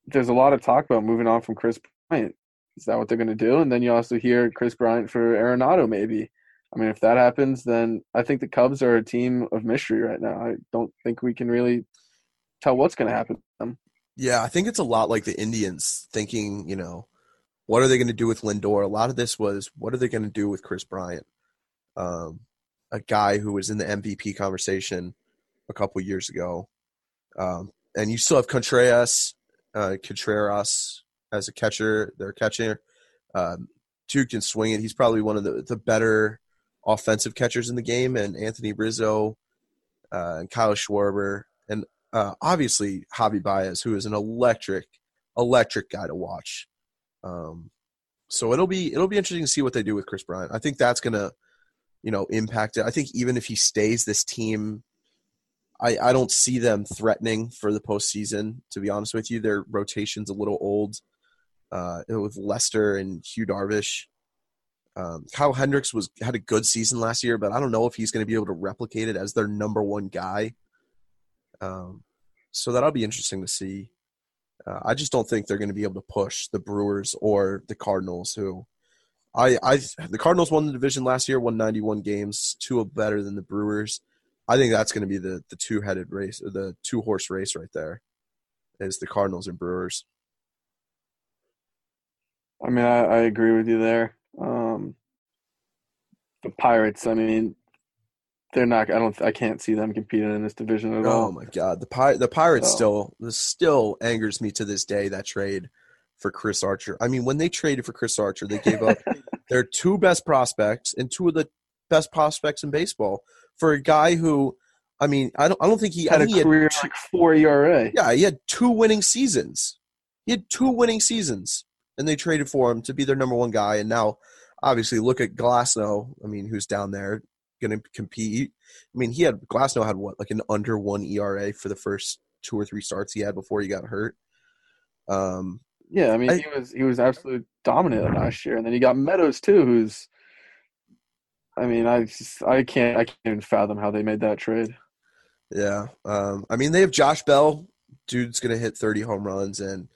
S6: there's a lot of talk about moving on from Kris Bryant. Is that what they're going to do? And then you also hear Kris Bryant for Arenado, maybe. I mean, if that happens, then I think the Cubs are a team of mystery right now. I don't think we can really tell what's going to happen to them.
S5: Yeah, I think it's a lot like the Indians thinking, you know, what are they going to do with Lindor? A lot of this was what are they going to do with Kris Bryant, um, a guy who was in the MVP conversation a couple years ago, um, and you still have Contreras, uh, Contreras as a catcher. Their catcher, um, dude can swing it. He's probably one of the the better offensive catchers in the game, and Anthony Rizzo, uh, and Kyle Schwarber, and uh, obviously Javi Baez, who is an electric, electric guy to watch. Um, so it'll be it'll be interesting to see what they do with Kris Bryant. I think that's gonna, you know, impact it. I think even if he stays, this team, I I don't see them threatening for the postseason. To be honest with you, their rotation's a little old. Uh, with Lester and Yu Darvish. Um, Kyle Hendricks was had a good season last year, but I don't know if he's going to be able to replicate it as their number one guy. Um, so that'll be interesting to see. Uh, I just don't think they're going to be able to push the Brewers or the Cardinals, who I, I the Cardinals won the division last year, won 91 games, two better than the Brewers. I think that's going to be the the two headed race, the two horse race right there, is the Cardinals and Brewers.
S6: I mean, I, I agree with you there. Um, the Pirates, I mean, they're not. I don't. I can't see them competing in this division at all.
S5: Oh my god, the Pi- the Pirates
S6: So-
S5: still this still angers me to this day that trade for Chris Archer. I mean, when they traded for Chris Archer, they gave up their two best prospects and two of the best prospects in baseball for a guy who, I mean, I don't I don't think he
S6: had a
S5: he had
S6: career like four ERA.
S5: yeah, he had two winning seasons. He had two winning seasons, and they traded for him to be their number one guy. And now, obviously, look at Glasnow. I mean, who's down there going to compete? I mean, he had Glasnow had what like an under one ERA for the first two or three starts he had before he got hurt. Um,
S6: Yeah, I mean,
S5: I-
S6: he was he was absolutely dominant last year, and then you got Meadows too, who's. I mean, I just, I can't I can't even fathom how they made that trade.
S5: Yeah. Um, I mean, they have Josh Bell. Dude's going to hit 30 home runs. And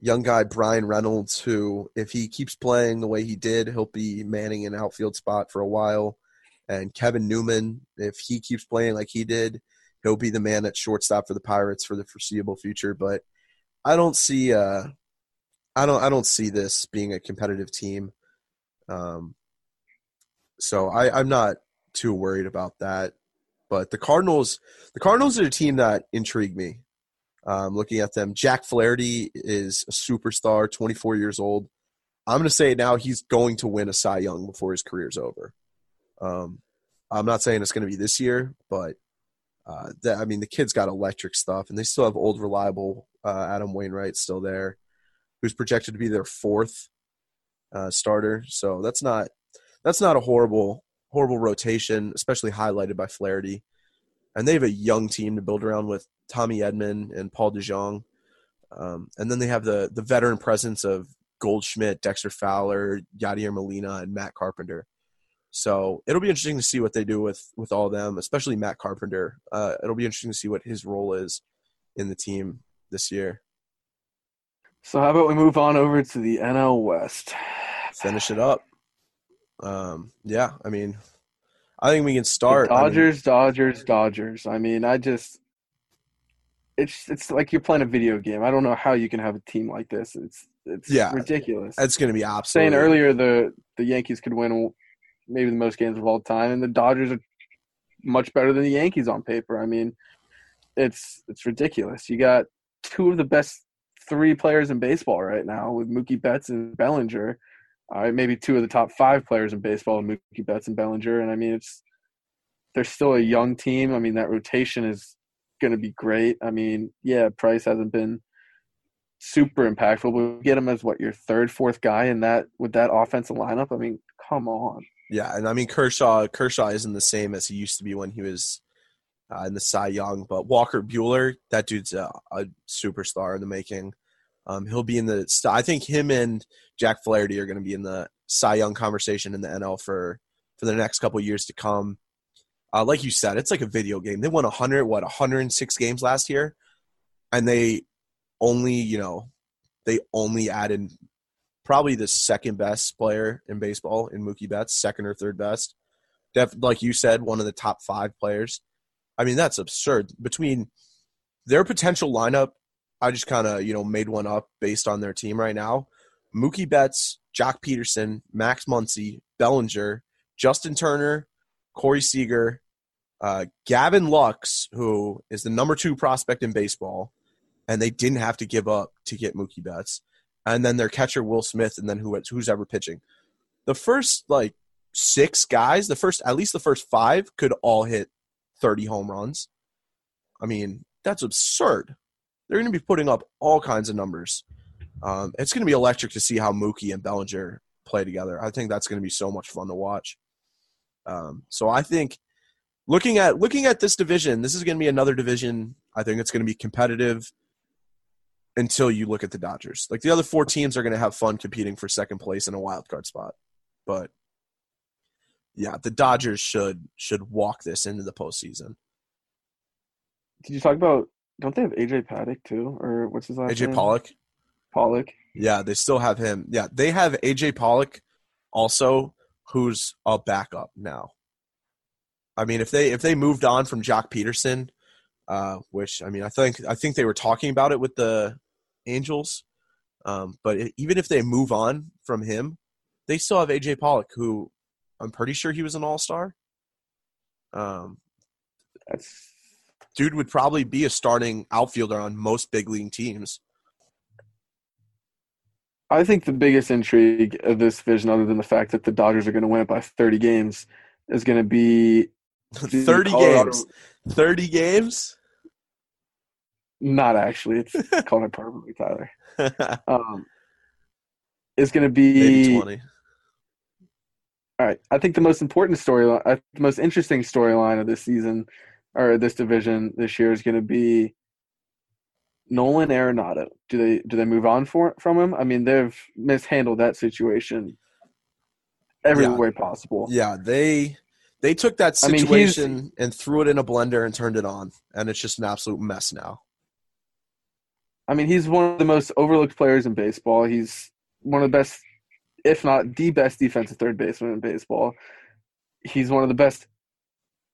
S5: young guy Bryan Reynolds, who, if he keeps playing the way he did, he'll be manning an outfield spot for a while. And Kevin Newman, if he keeps playing like he did, he'll be the man at shortstop for the Pirates for the foreseeable future. But I don't see, uh, I don't, I don't see this being a competitive team. Um, so I, I'm not too worried about that. But the Cardinals, the Cardinals are a team that intrigue me. Um, looking at them, Jack Flaherty is a superstar, 24 years old. I'm going to say now. He's going to win a Cy Young before his career's over. Um, I'm not saying it's going to be this year, but uh, I mean, the kid's got electric stuff, and they still have old, reliable uh, Adam Wainwright still there, who's projected to be their fourth uh, starter. So that's not that's not a horrible horrible rotation, especially highlighted by Flaherty. And they have a young team to build around with Tommy Edman and Paul DeJong. Um, and then they have the the veteran presence of Goldschmidt, Dexter Fowler, Yadier Molina, and Matt Carpenter. So it'll be interesting to see what they do with with all of them, especially Matt Carpenter. Uh, it'll be interesting to see what his role is in the team this year.
S6: So how about we move on over to the NL West?
S5: Finish it up. Um, yeah, I mean, I think we can
S6: The
S5: start. I mean,
S6: Dodgers, Dodgers, Dodgers. I mean, I just it's it's like you're playing a video game. I don't know how you can have a team like this. It's it's
S5: Yeah.
S6: ridiculous.
S5: it's going to be absolutely
S6: Saying earlier the the Yankees could win maybe the most games of all time, and the Dodgers are much better than the Yankees on paper. I mean, it's it's ridiculous. You got two of the best three players in baseball right now with Mookie Betts and Bellinger. Uh, maybe two of the top five players in baseball, with Mookie Betts and Bellinger. And I mean, it's they're still a young team. I mean, that rotation is going to be great. I mean, yeah, Price hasn't been super impactful, but get him as what your third, fourth guy in that with that offensive lineup. I mean, come on.
S5: Yeah, and I mean Kershaw. Kershaw isn't the same as he used to be when he was uh, in the Cy Young. But Walker Buehler, that dude's a, a superstar in the making. Um, he'll be in the. I think him and Jack Flaherty are going to be in the Cy Young conversation in the NL for for the next couple years to come. Uh, like you said, it's like a video game. They won 100, what, 106 games last year, and they only, you know, they only added probably the second best player in baseball in Mookie Betts, second or third best. Def, like you said, one of the top five players. I mean, that's absurd. Between their potential lineup, I just kind of you know made one up based on their team right now. Mookie Betts, Joc Pederson, Max Muncy, Bellinger, Justin Turner, Corey Seager, uh, Gavin Lux, who is the number two prospect in baseball, and they didn't have to give up to get Mookie Betts and then their catcher Will Smith, and then who who's ever pitching. The first like six guys, the first at least the first five could all hit thirty home runs. I mean, that's absurd. They're going to be putting up all kinds of numbers. Um, it's going to be electric to see how Mookie and Bellinger play together. I think that's going to be so much fun to watch. Um, so I think looking at looking at this division, this is going to be another division. I think it's going to be competitive. until you look at the Dodgers. Like the other four teams are going to have fun competing for second place in a wild card spot, but yeah, the Dodgers should should walk this into the postseason.
S6: Did you talk about? Don't they have AJ Paddock too, or what's his last
S5: AJ
S6: name?
S5: Pollock.
S6: Pollock.
S5: Yeah, they still have him. Yeah, they have AJ Pollock also, who's a backup now. I mean, if they if they moved on from Joc Pederson, uh, which I mean, I think I think they were talking about it with the Angels, um, but it, even if they move on from him, they still have AJ Pollock, who I'm pretty sure he was an All Star. Um, dude would probably be a starting outfielder on most big league teams.
S6: I think the biggest intrigue of this division, other than the fact that the Dodgers are going to win it by 30 games, is going to be the
S5: 30
S6: Colorado-
S5: games. 30 games?
S6: Not actually. It's called it perfectly, Tyler. Um, is going to be
S5: Maybe 20.
S6: All right. I think the most important storyline, uh, the most interesting storyline of this season or this division this year is going to be Nolan Arenado. Do they do they move on for from him? I mean, they've mishandled that situation every
S5: Yeah.
S6: way possible.
S5: Yeah, they they took that
S6: I mean,
S5: situation and threw it in a blender and turned it on, and it's just an absolute mess now.
S6: I mean, he's one of the most overlooked players in baseball. He's one of the best, if not the best, defensive third baseman in baseball. He's one of the best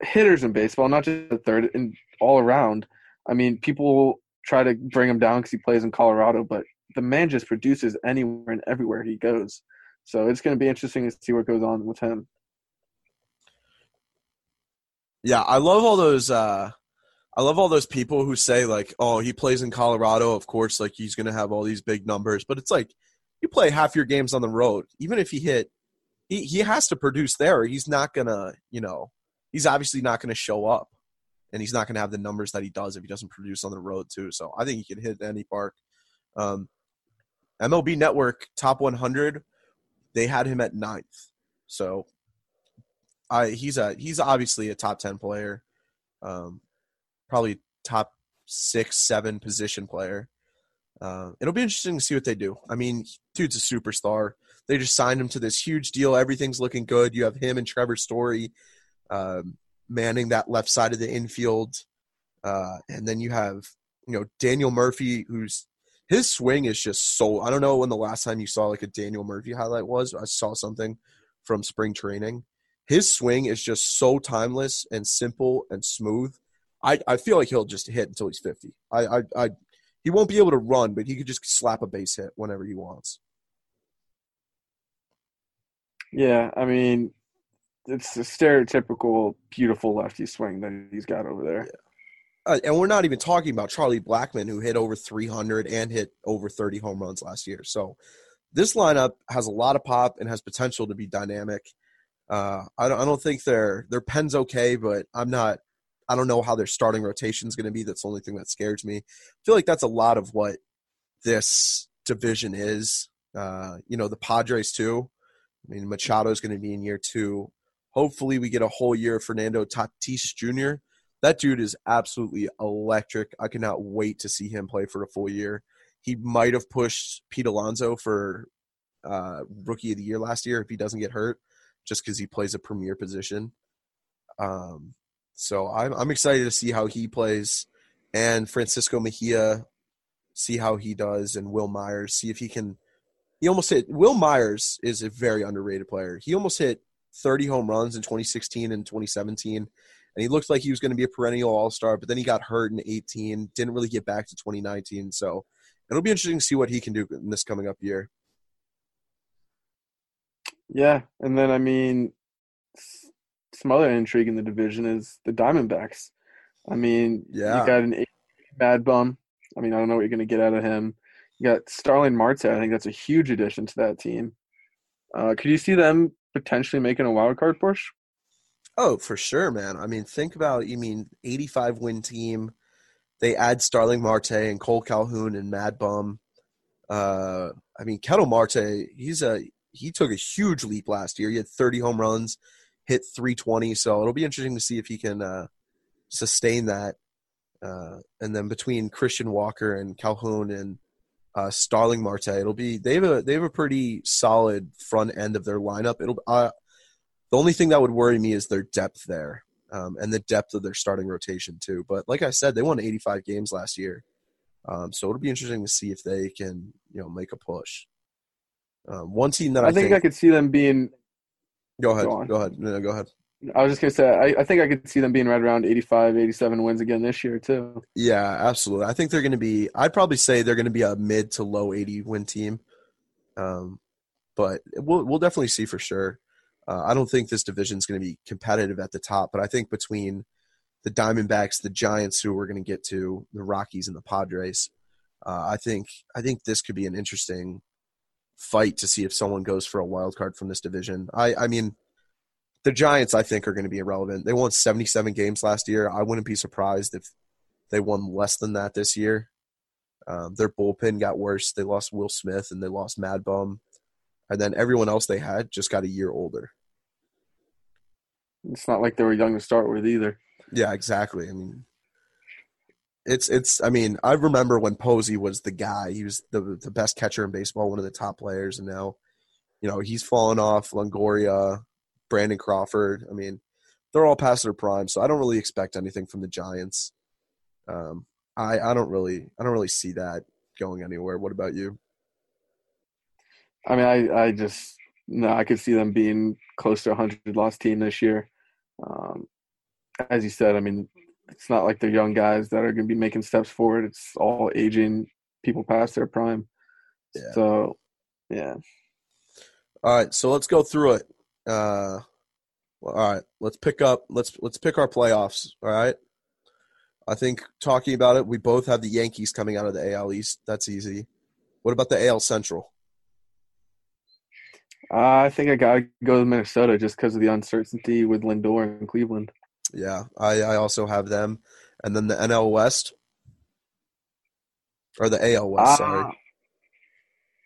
S6: hitters in baseball, not just the third, and all around. I mean, people try to bring him down because he plays in Colorado, but the man just produces anywhere and everywhere he goes. So it's going to be interesting to see what goes on with him.
S5: Yeah, I love all those. uh I love all those people who say like, "Oh, he plays in Colorado. Of course, like he's going to have all these big numbers." But it's like you play half your games on the road. Even if he hit, he he has to produce there. He's not gonna, you know, he's obviously not going to show up, and he's not going to have the numbers that he does if he doesn't produce on the road too. So I think he can hit any park. Um, MLB Network top 100, they had him at ninth. So I he's a he's obviously a top 10 player. Um, probably top six, seven position player. Uh, it'll be interesting to see what they do. I mean, dude's a superstar. They just signed him to this huge deal. Everything's looking good. You have him and Trevor Story um, manning that left side of the infield, uh, and then you have you know Daniel Murphy, who's his swing is just so. I don't know when the last time you saw like a Daniel Murphy highlight was. I saw something from spring training. His swing is just so timeless and simple and smooth. I, I feel like he'll just hit until he's 50. I, I, I he won't be able to run, but he could just slap a base hit whenever he wants.
S6: Yeah, I mean, it's a stereotypical beautiful lefty swing that he's got over there.
S5: Uh, and we're not even talking about Charlie Blackmon, who hit over 300 and hit over 30 home runs last year. So this lineup has a lot of pop and has potential to be dynamic. Uh, I don't, I don't think their their pen's okay, but I'm not. I don't know how their starting rotation is going to be. That's the only thing that scares me. I feel like that's a lot of what this division is. Uh, you know, the Padres too. I mean, Machado is going to be in year two. Hopefully, we get a whole year of Fernando Tatis Jr. That dude is absolutely electric. I cannot wait to see him play for a full year. He might have pushed Pete Alonso for uh, rookie of the year last year if he doesn't get hurt, just because he plays a premier position. Um, so I'm I'm excited to see how he plays, and Francisco Mejia, see how he does, and Wil Myers, see if he can. He almost hit. Wil Myers is a very underrated player. He almost hit 30 home runs in 2016 and 2017, and he looked like he was going to be a perennial All Star. But then he got hurt in 18, didn't really get back to 2019. So it'll be interesting to see what he can do in this coming up year.
S6: Yeah, and then I mean, some other intrigue in the division is the Diamondbacks. I mean,
S5: Yeah.
S6: you got an eight Mad Bum. I mean, I don't know what you're going to get out of him. You got Starling Marte. I think that's a huge addition to that team. Uh, could you see them potentially making a wild card push?
S5: Oh, for sure, man. I mean, think about you mean 85 win team. They add Starling Marte and Kole Calhoun and Mad Bum. Uh, I mean, Ketel Marte, he's a he took a huge leap last year. He had 30 home runs, hit 320. So it'll be interesting to see if he can uh, sustain that. Uh, and then between Christian Walker and Calhoun and uh, Starling Marte. It'll be they have a they have a pretty solid front end of their lineup. It'll uh, the only thing that would worry me is their depth there um, and the depth of their starting rotation too. But like I said, they won 85 games last year, um, so it'll be interesting to see if they can you know make a push. Um, one team that I,
S6: I think, I could see them being.
S5: go ahead,
S6: go
S5: go, ahead, no, no, go ahead.
S6: I was just gonna say, I, I think I could see them being right around 85, 87 wins again this year too.
S5: Yeah, absolutely. I think they're going to be. I'd probably say they're going to be a mid to low 80 win team, um, but we'll we'll definitely see for sure. Uh, I don't think this division is going to be competitive at the top, but I think between the Diamondbacks, the Giants, who we're going to get to, the Rockies, and the Padres, uh, I think I think this could be an interesting fight to see if someone goes for a wild card from this division. I I mean, the Giants I think are going to be irrelevant. They won 77 games last year. I wouldn't be surprised if they won less than that this year. Um, their bullpen got worse. They lost Will Smith and they lost Mad Bum, and then everyone else they had just got a year older.
S6: It's not like they were young to start with either.
S5: Yeah, exactly. I mean, it's it's. I mean, I remember when Posey was the guy. He was the the best catcher in baseball, one of the top players, and now, you know, he's fallen off. Longoria, Brandon Crawford. I mean, they're all past their prime, so I don't really expect anything from the Giants. Um, I I don't really I don't really see that going anywhere. What about you?
S6: I mean, I, I just no, I could see them being close to a hundred loss team this year. Um, as you said, I mean, it's not like they're young guys that are going to be making steps forward. It's all aging people past their prime.
S5: Yeah.
S6: So, yeah.
S5: All right, so let's go through it. Uh, well, all right, let's pick up. Let's let's pick our playoffs. All right. I think talking about it, we both have the Yankees coming out of the AL East. That's easy. What about the AL Central?
S6: Uh, I think I got to go to Minnesota just because of the uncertainty with Lindor and Cleveland.
S5: Yeah, I, I also have them, and then the NL West or the AL West.
S6: Uh,
S5: sorry.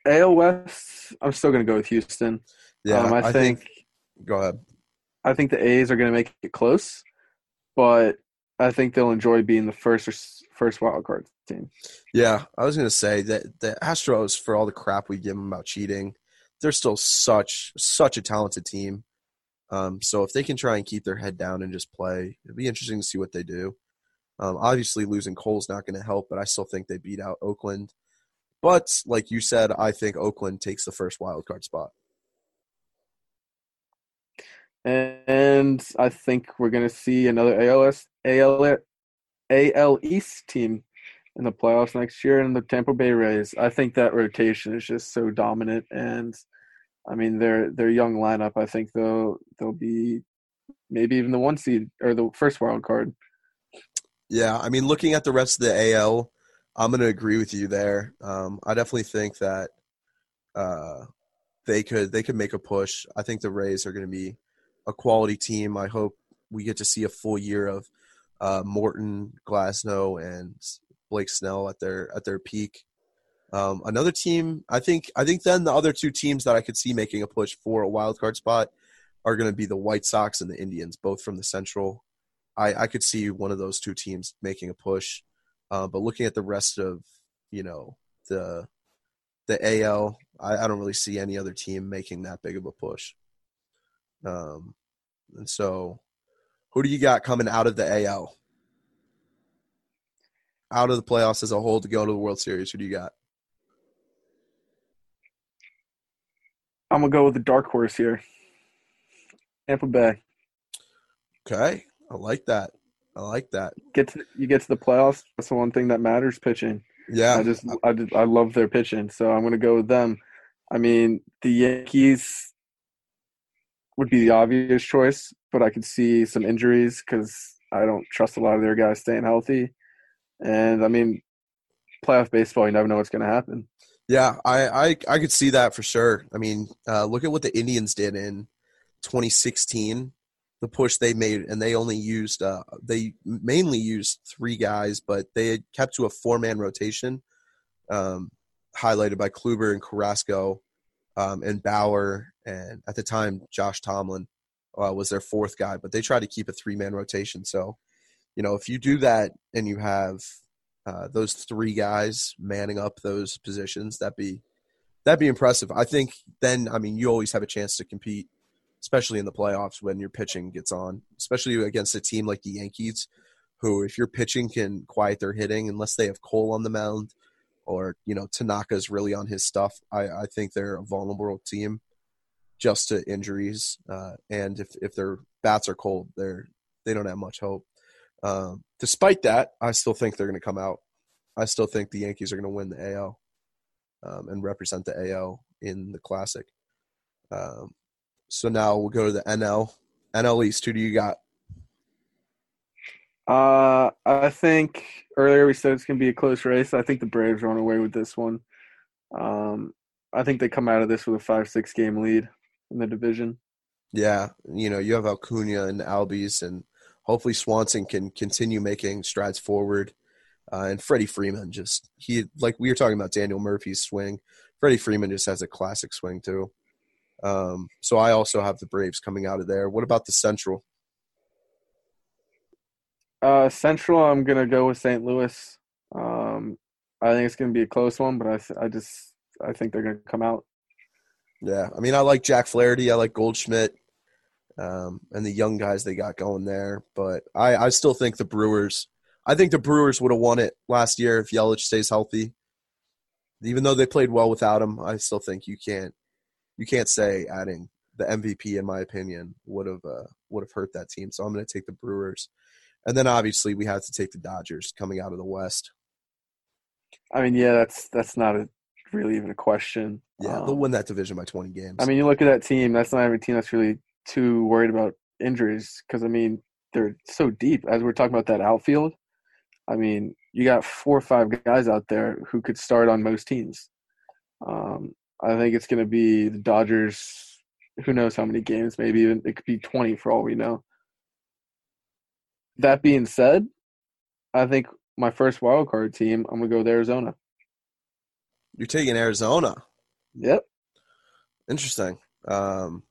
S6: AL West, I'm still going to go with Houston.
S5: Yeah,
S6: um, I,
S5: I
S6: think,
S5: Go ahead.
S6: I think the A's are going to make it close, but I think they'll enjoy being the first or first wild card team.
S5: Yeah, I was gonna say that the Astros, for all the crap we give them about cheating, they're still such such a talented team. Um, so if they can try and keep their head down and just play, it'd be interesting to see what they do. Um, obviously, losing Cole's not going to help, but I still think they beat out Oakland. But like you said, I think Oakland takes the first wild card spot.
S6: And I think we're going to see another ALS, AL, AL East team in the playoffs next year in the Tampa Bay Rays. I think that rotation is just so dominant, and I mean their their young lineup. I think they'll they'll be maybe even the one seed or the first wild card.
S5: Yeah, I mean, looking at the rest of the AL, I'm going to agree with you there. Um, I definitely think that uh, they could they could make a push. I think the Rays are going to be a quality team. I hope we get to see a full year of uh, Morton, Glasnow, and Blake Snell at their at their peak. Um, another team, I think, I think then the other two teams that I could see making a push for a wild card spot are going to be the White Sox and the Indians, both from the Central. I, I could see one of those two teams making a push. Uh, but looking at the rest of, you know, the the AL, I, I don't really see any other team making that big of a push. Um, and so, who do you got coming out of the AL? Out of the playoffs as a whole to go to the World Series, who do you got?
S6: I'm gonna go with the dark horse here, Tampa Bay.
S5: Okay, I like that. I like that.
S6: Get to you get to the playoffs. That's the one thing that matters. Pitching.
S5: Yeah,
S6: I just I just, I love their pitching, so I'm gonna go with them. I mean, the Yankees would be the obvious choice, but I could see some injuries because I don't trust a lot of their guys staying healthy. And I mean, playoff baseball, you never know what's gonna happen.
S5: Yeah, I, I I could see that for sure. I mean, uh, look at what the Indians did in 2016, the push they made, and they only used uh, they mainly used three guys, but they had kept to a four man rotation, um, highlighted by Kluber and Carrasco, um, and Bauer, and at the time Josh Tomlin uh, was their fourth guy, but they tried to keep a three man rotation. So, you know, if you do that and you have uh, those three guys manning up those positions, that'd be that'd be impressive. I think then, I mean, you always have a chance to compete, especially in the playoffs when your pitching gets on, especially against a team like the Yankees, who, if your pitching can quiet their hitting, unless they have Cole on the mound or, you know, Tanaka's really on his stuff, I, I think they're a vulnerable team just to injuries. Uh, and if, if their bats are cold, they're, they don't have much hope. Um, despite that, I still think they're going to come out. I still think the Yankees are going to win the AL um, and represent the AL in the Classic. Um, so now we'll go to the NL. NL East. Who do you got?
S6: Uh, I think earlier we said it's going to be a close race. I think the Braves run away with this one. Um, I think they come out of this with a five-six game lead in the division.
S5: Yeah, you know you have Acuna and Albies, and hopefully Swanson can continue making strides forward. Uh, and Freddie Freeman just he like we were talking about Daniel Murphy's swing. Freddie Freeman just has a classic swing too. Um, so I also have the Braves coming out of there. What about the Central?
S6: Uh, Central, I'm gonna go with St. Louis. Um, I think it's gonna be a close one, but I I just I think they're gonna come out.
S5: Yeah, I mean I like Jack Flaherty, I like Goldschmidt, um, and the young guys they got going there. But I I still think the Brewers I think the Brewers would have won it last year if Yelich stays healthy. Even though they played well without him, I still think you can't you can't say adding the MVP in my opinion would have uh, would have hurt that team. So I'm going to take the Brewers, and then obviously we have to take the Dodgers coming out of the West.
S6: I mean, yeah, that's that's not a, really even a question.
S5: Yeah, um, they'll win that division by 20 games.
S6: I mean, you look at that team. That's not every team that's really too worried about injuries because I mean they're so deep. As we're talking about that outfield, I mean, you got four or five guys out there who could start on most teams. Um, I think it's going to be the Dodgers. Who knows how many games? Maybe even it could be 20 for all we know. That being said, I think my first wild card team, I'm going to go with Arizona.
S5: You're taking Arizona.
S6: Yep.
S5: Interesting. Um,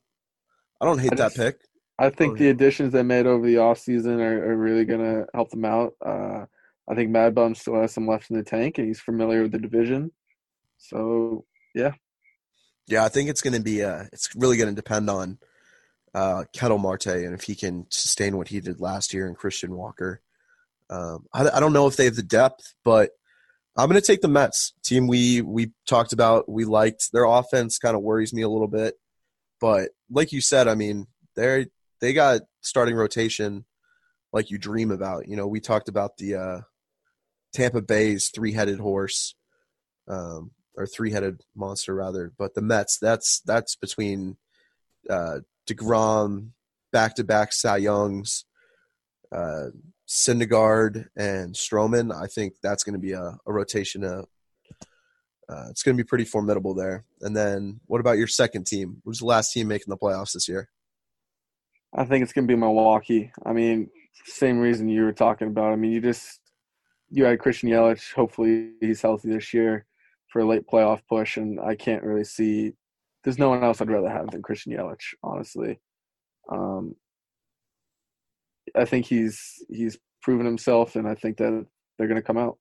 S5: I don't hate I just, that pick.
S6: I think the additions they made over the offseason are, are really going to help them out. Uh, I think Mad Bum still has some left in the tank, and he's familiar with the division. So yeah,
S5: yeah, I think it's going to be. Uh, it's really going to depend on uh, Ketel Marte and if he can sustain what he did last year and Christian Walker. Um, I, I don't know if they have the depth, but I'm going to take the Mets team. We we talked about we liked their offense. Kind of worries me a little bit, but like you said, I mean they they got starting rotation like you dream about. You know, we talked about the uh, Tampa Bay's three-headed horse, um, or three-headed monster rather. But the Mets, that's that's between uh, Degrom, back-to-back Cy Youngs, uh, Syndergaard, and Stroman. I think that's going to be a, a rotation. Of, uh, it's going to be pretty formidable there. And then, what about your second team? Who's the last team making the playoffs this year?
S6: I think it's going to be Milwaukee. I mean, same reason you were talking about. I mean, you just you had Christian Yelich. Hopefully, he's healthy this year for a late playoff push, and I can't really see. There's no one else I'd rather have than Christian Yelich, honestly. Um, I think he's he's proven himself, and I think that they're going to come out.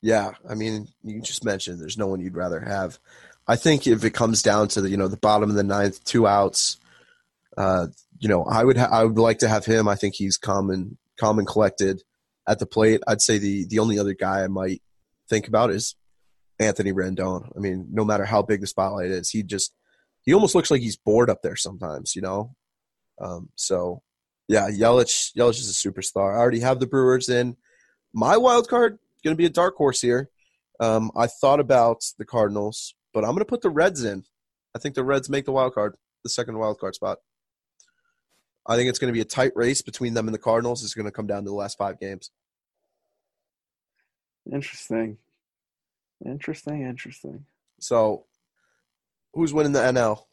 S5: Yeah, I mean, you just mentioned there's no one you'd rather have. I think if it comes down to the you know the bottom of the ninth, two outs, uh, you know, I would ha- I would like to have him. I think he's calm and calm and collected at the plate. I'd say the the only other guy I might think about is Anthony Rendon. I mean, no matter how big the spotlight is, he just he almost looks like he's bored up there sometimes, you know. Um, so yeah, Yelich Yelich is a superstar. I already have the Brewers in. My wild card going to be a dark horse here. Um, I thought about the Cardinals, but I'm going to put the Reds in. I think the Reds make the wild card, the second wild card spot. I think it's going to be a tight race between them and the Cardinals. It's going to come down to the last five games.
S6: Interesting. Interesting. Interesting.
S5: So, who's winning the NL?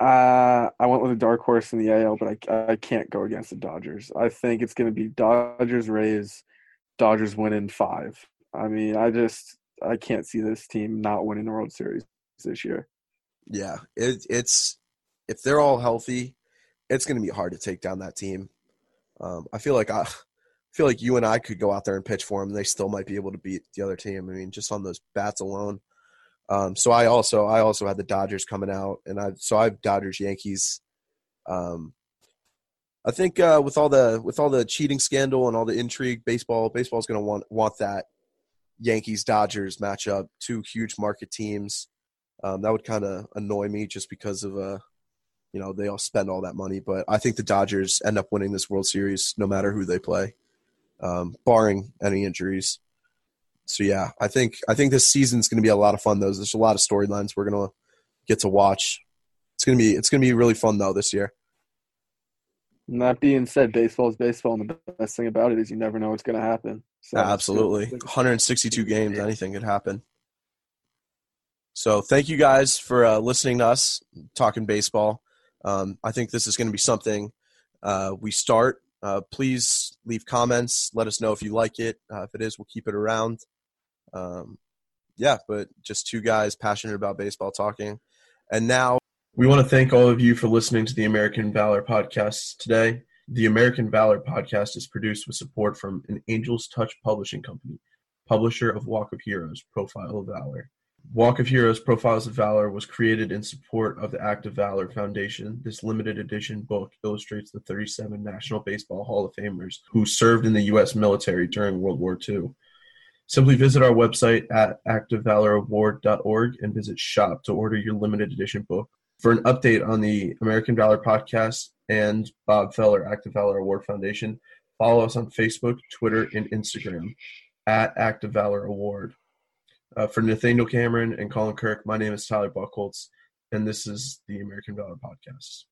S6: Uh, I went with a dark horse in the AL, but I, I can't go against the Dodgers. I think it's going to be Dodgers Rays, Dodgers winning five. I mean, I just I can't see this team not winning the World Series this year.
S5: Yeah, it, it's if they're all healthy, it's going to be hard to take down that team. Um, I feel like I, feel like you and I could go out there and pitch for them, and they still might be able to beat the other team. I mean, just on those bats alone. Um, so I also I also had the Dodgers coming out, and I so I have Dodgers Yankees. Um, I think uh, with all the with all the cheating scandal and all the intrigue, baseball baseball's going to want want that Yankees Dodgers matchup, two huge market teams. Um, that would kind of annoy me just because of uh, you know they all spend all that money, but I think the Dodgers end up winning this World Series no matter who they play, um, barring any injuries. So yeah, I think I think this season's going to be a lot of fun. Though there's a lot of storylines we're going to get to watch. It's gonna be it's gonna be really fun though this year.
S6: That being said, baseball is baseball, and the best thing about it is you never know what's going to happen. So
S5: Yeah, absolutely. 162 games, anything could happen. So thank you guys for uh, listening to us talking baseball. Um, I think this is going to be something uh, we start. Uh, please leave comments. Let us know if you like it. Uh, if it is, we'll keep it around. Um, yeah, but just two guys passionate about baseball talking. And now we want to thank all of you for listening to the American Valor podcast today. The American Valor podcast is produced with support from an Angels Touch publishing company, publisher of Walk of Heroes, Profile of Valor. Walk of Heroes Profiles of Valor was created in support of the Act of Valor Foundation. This limited edition book illustrates the 37 National Baseball Hall of Famers who served in the U.S. military during World War II. Simply visit our website at actofvaloraward.org and visit shop to order your limited edition book. For an update on the American Valor podcast and Bob Feller Act of Valor Award Foundation, follow us on Facebook, Twitter, and Instagram at Act of Valor Award. Uh, for Nathaniel Cameron and Colin Kirk, my name is Tyler Buckholtz, and this is the American Valor Podcast.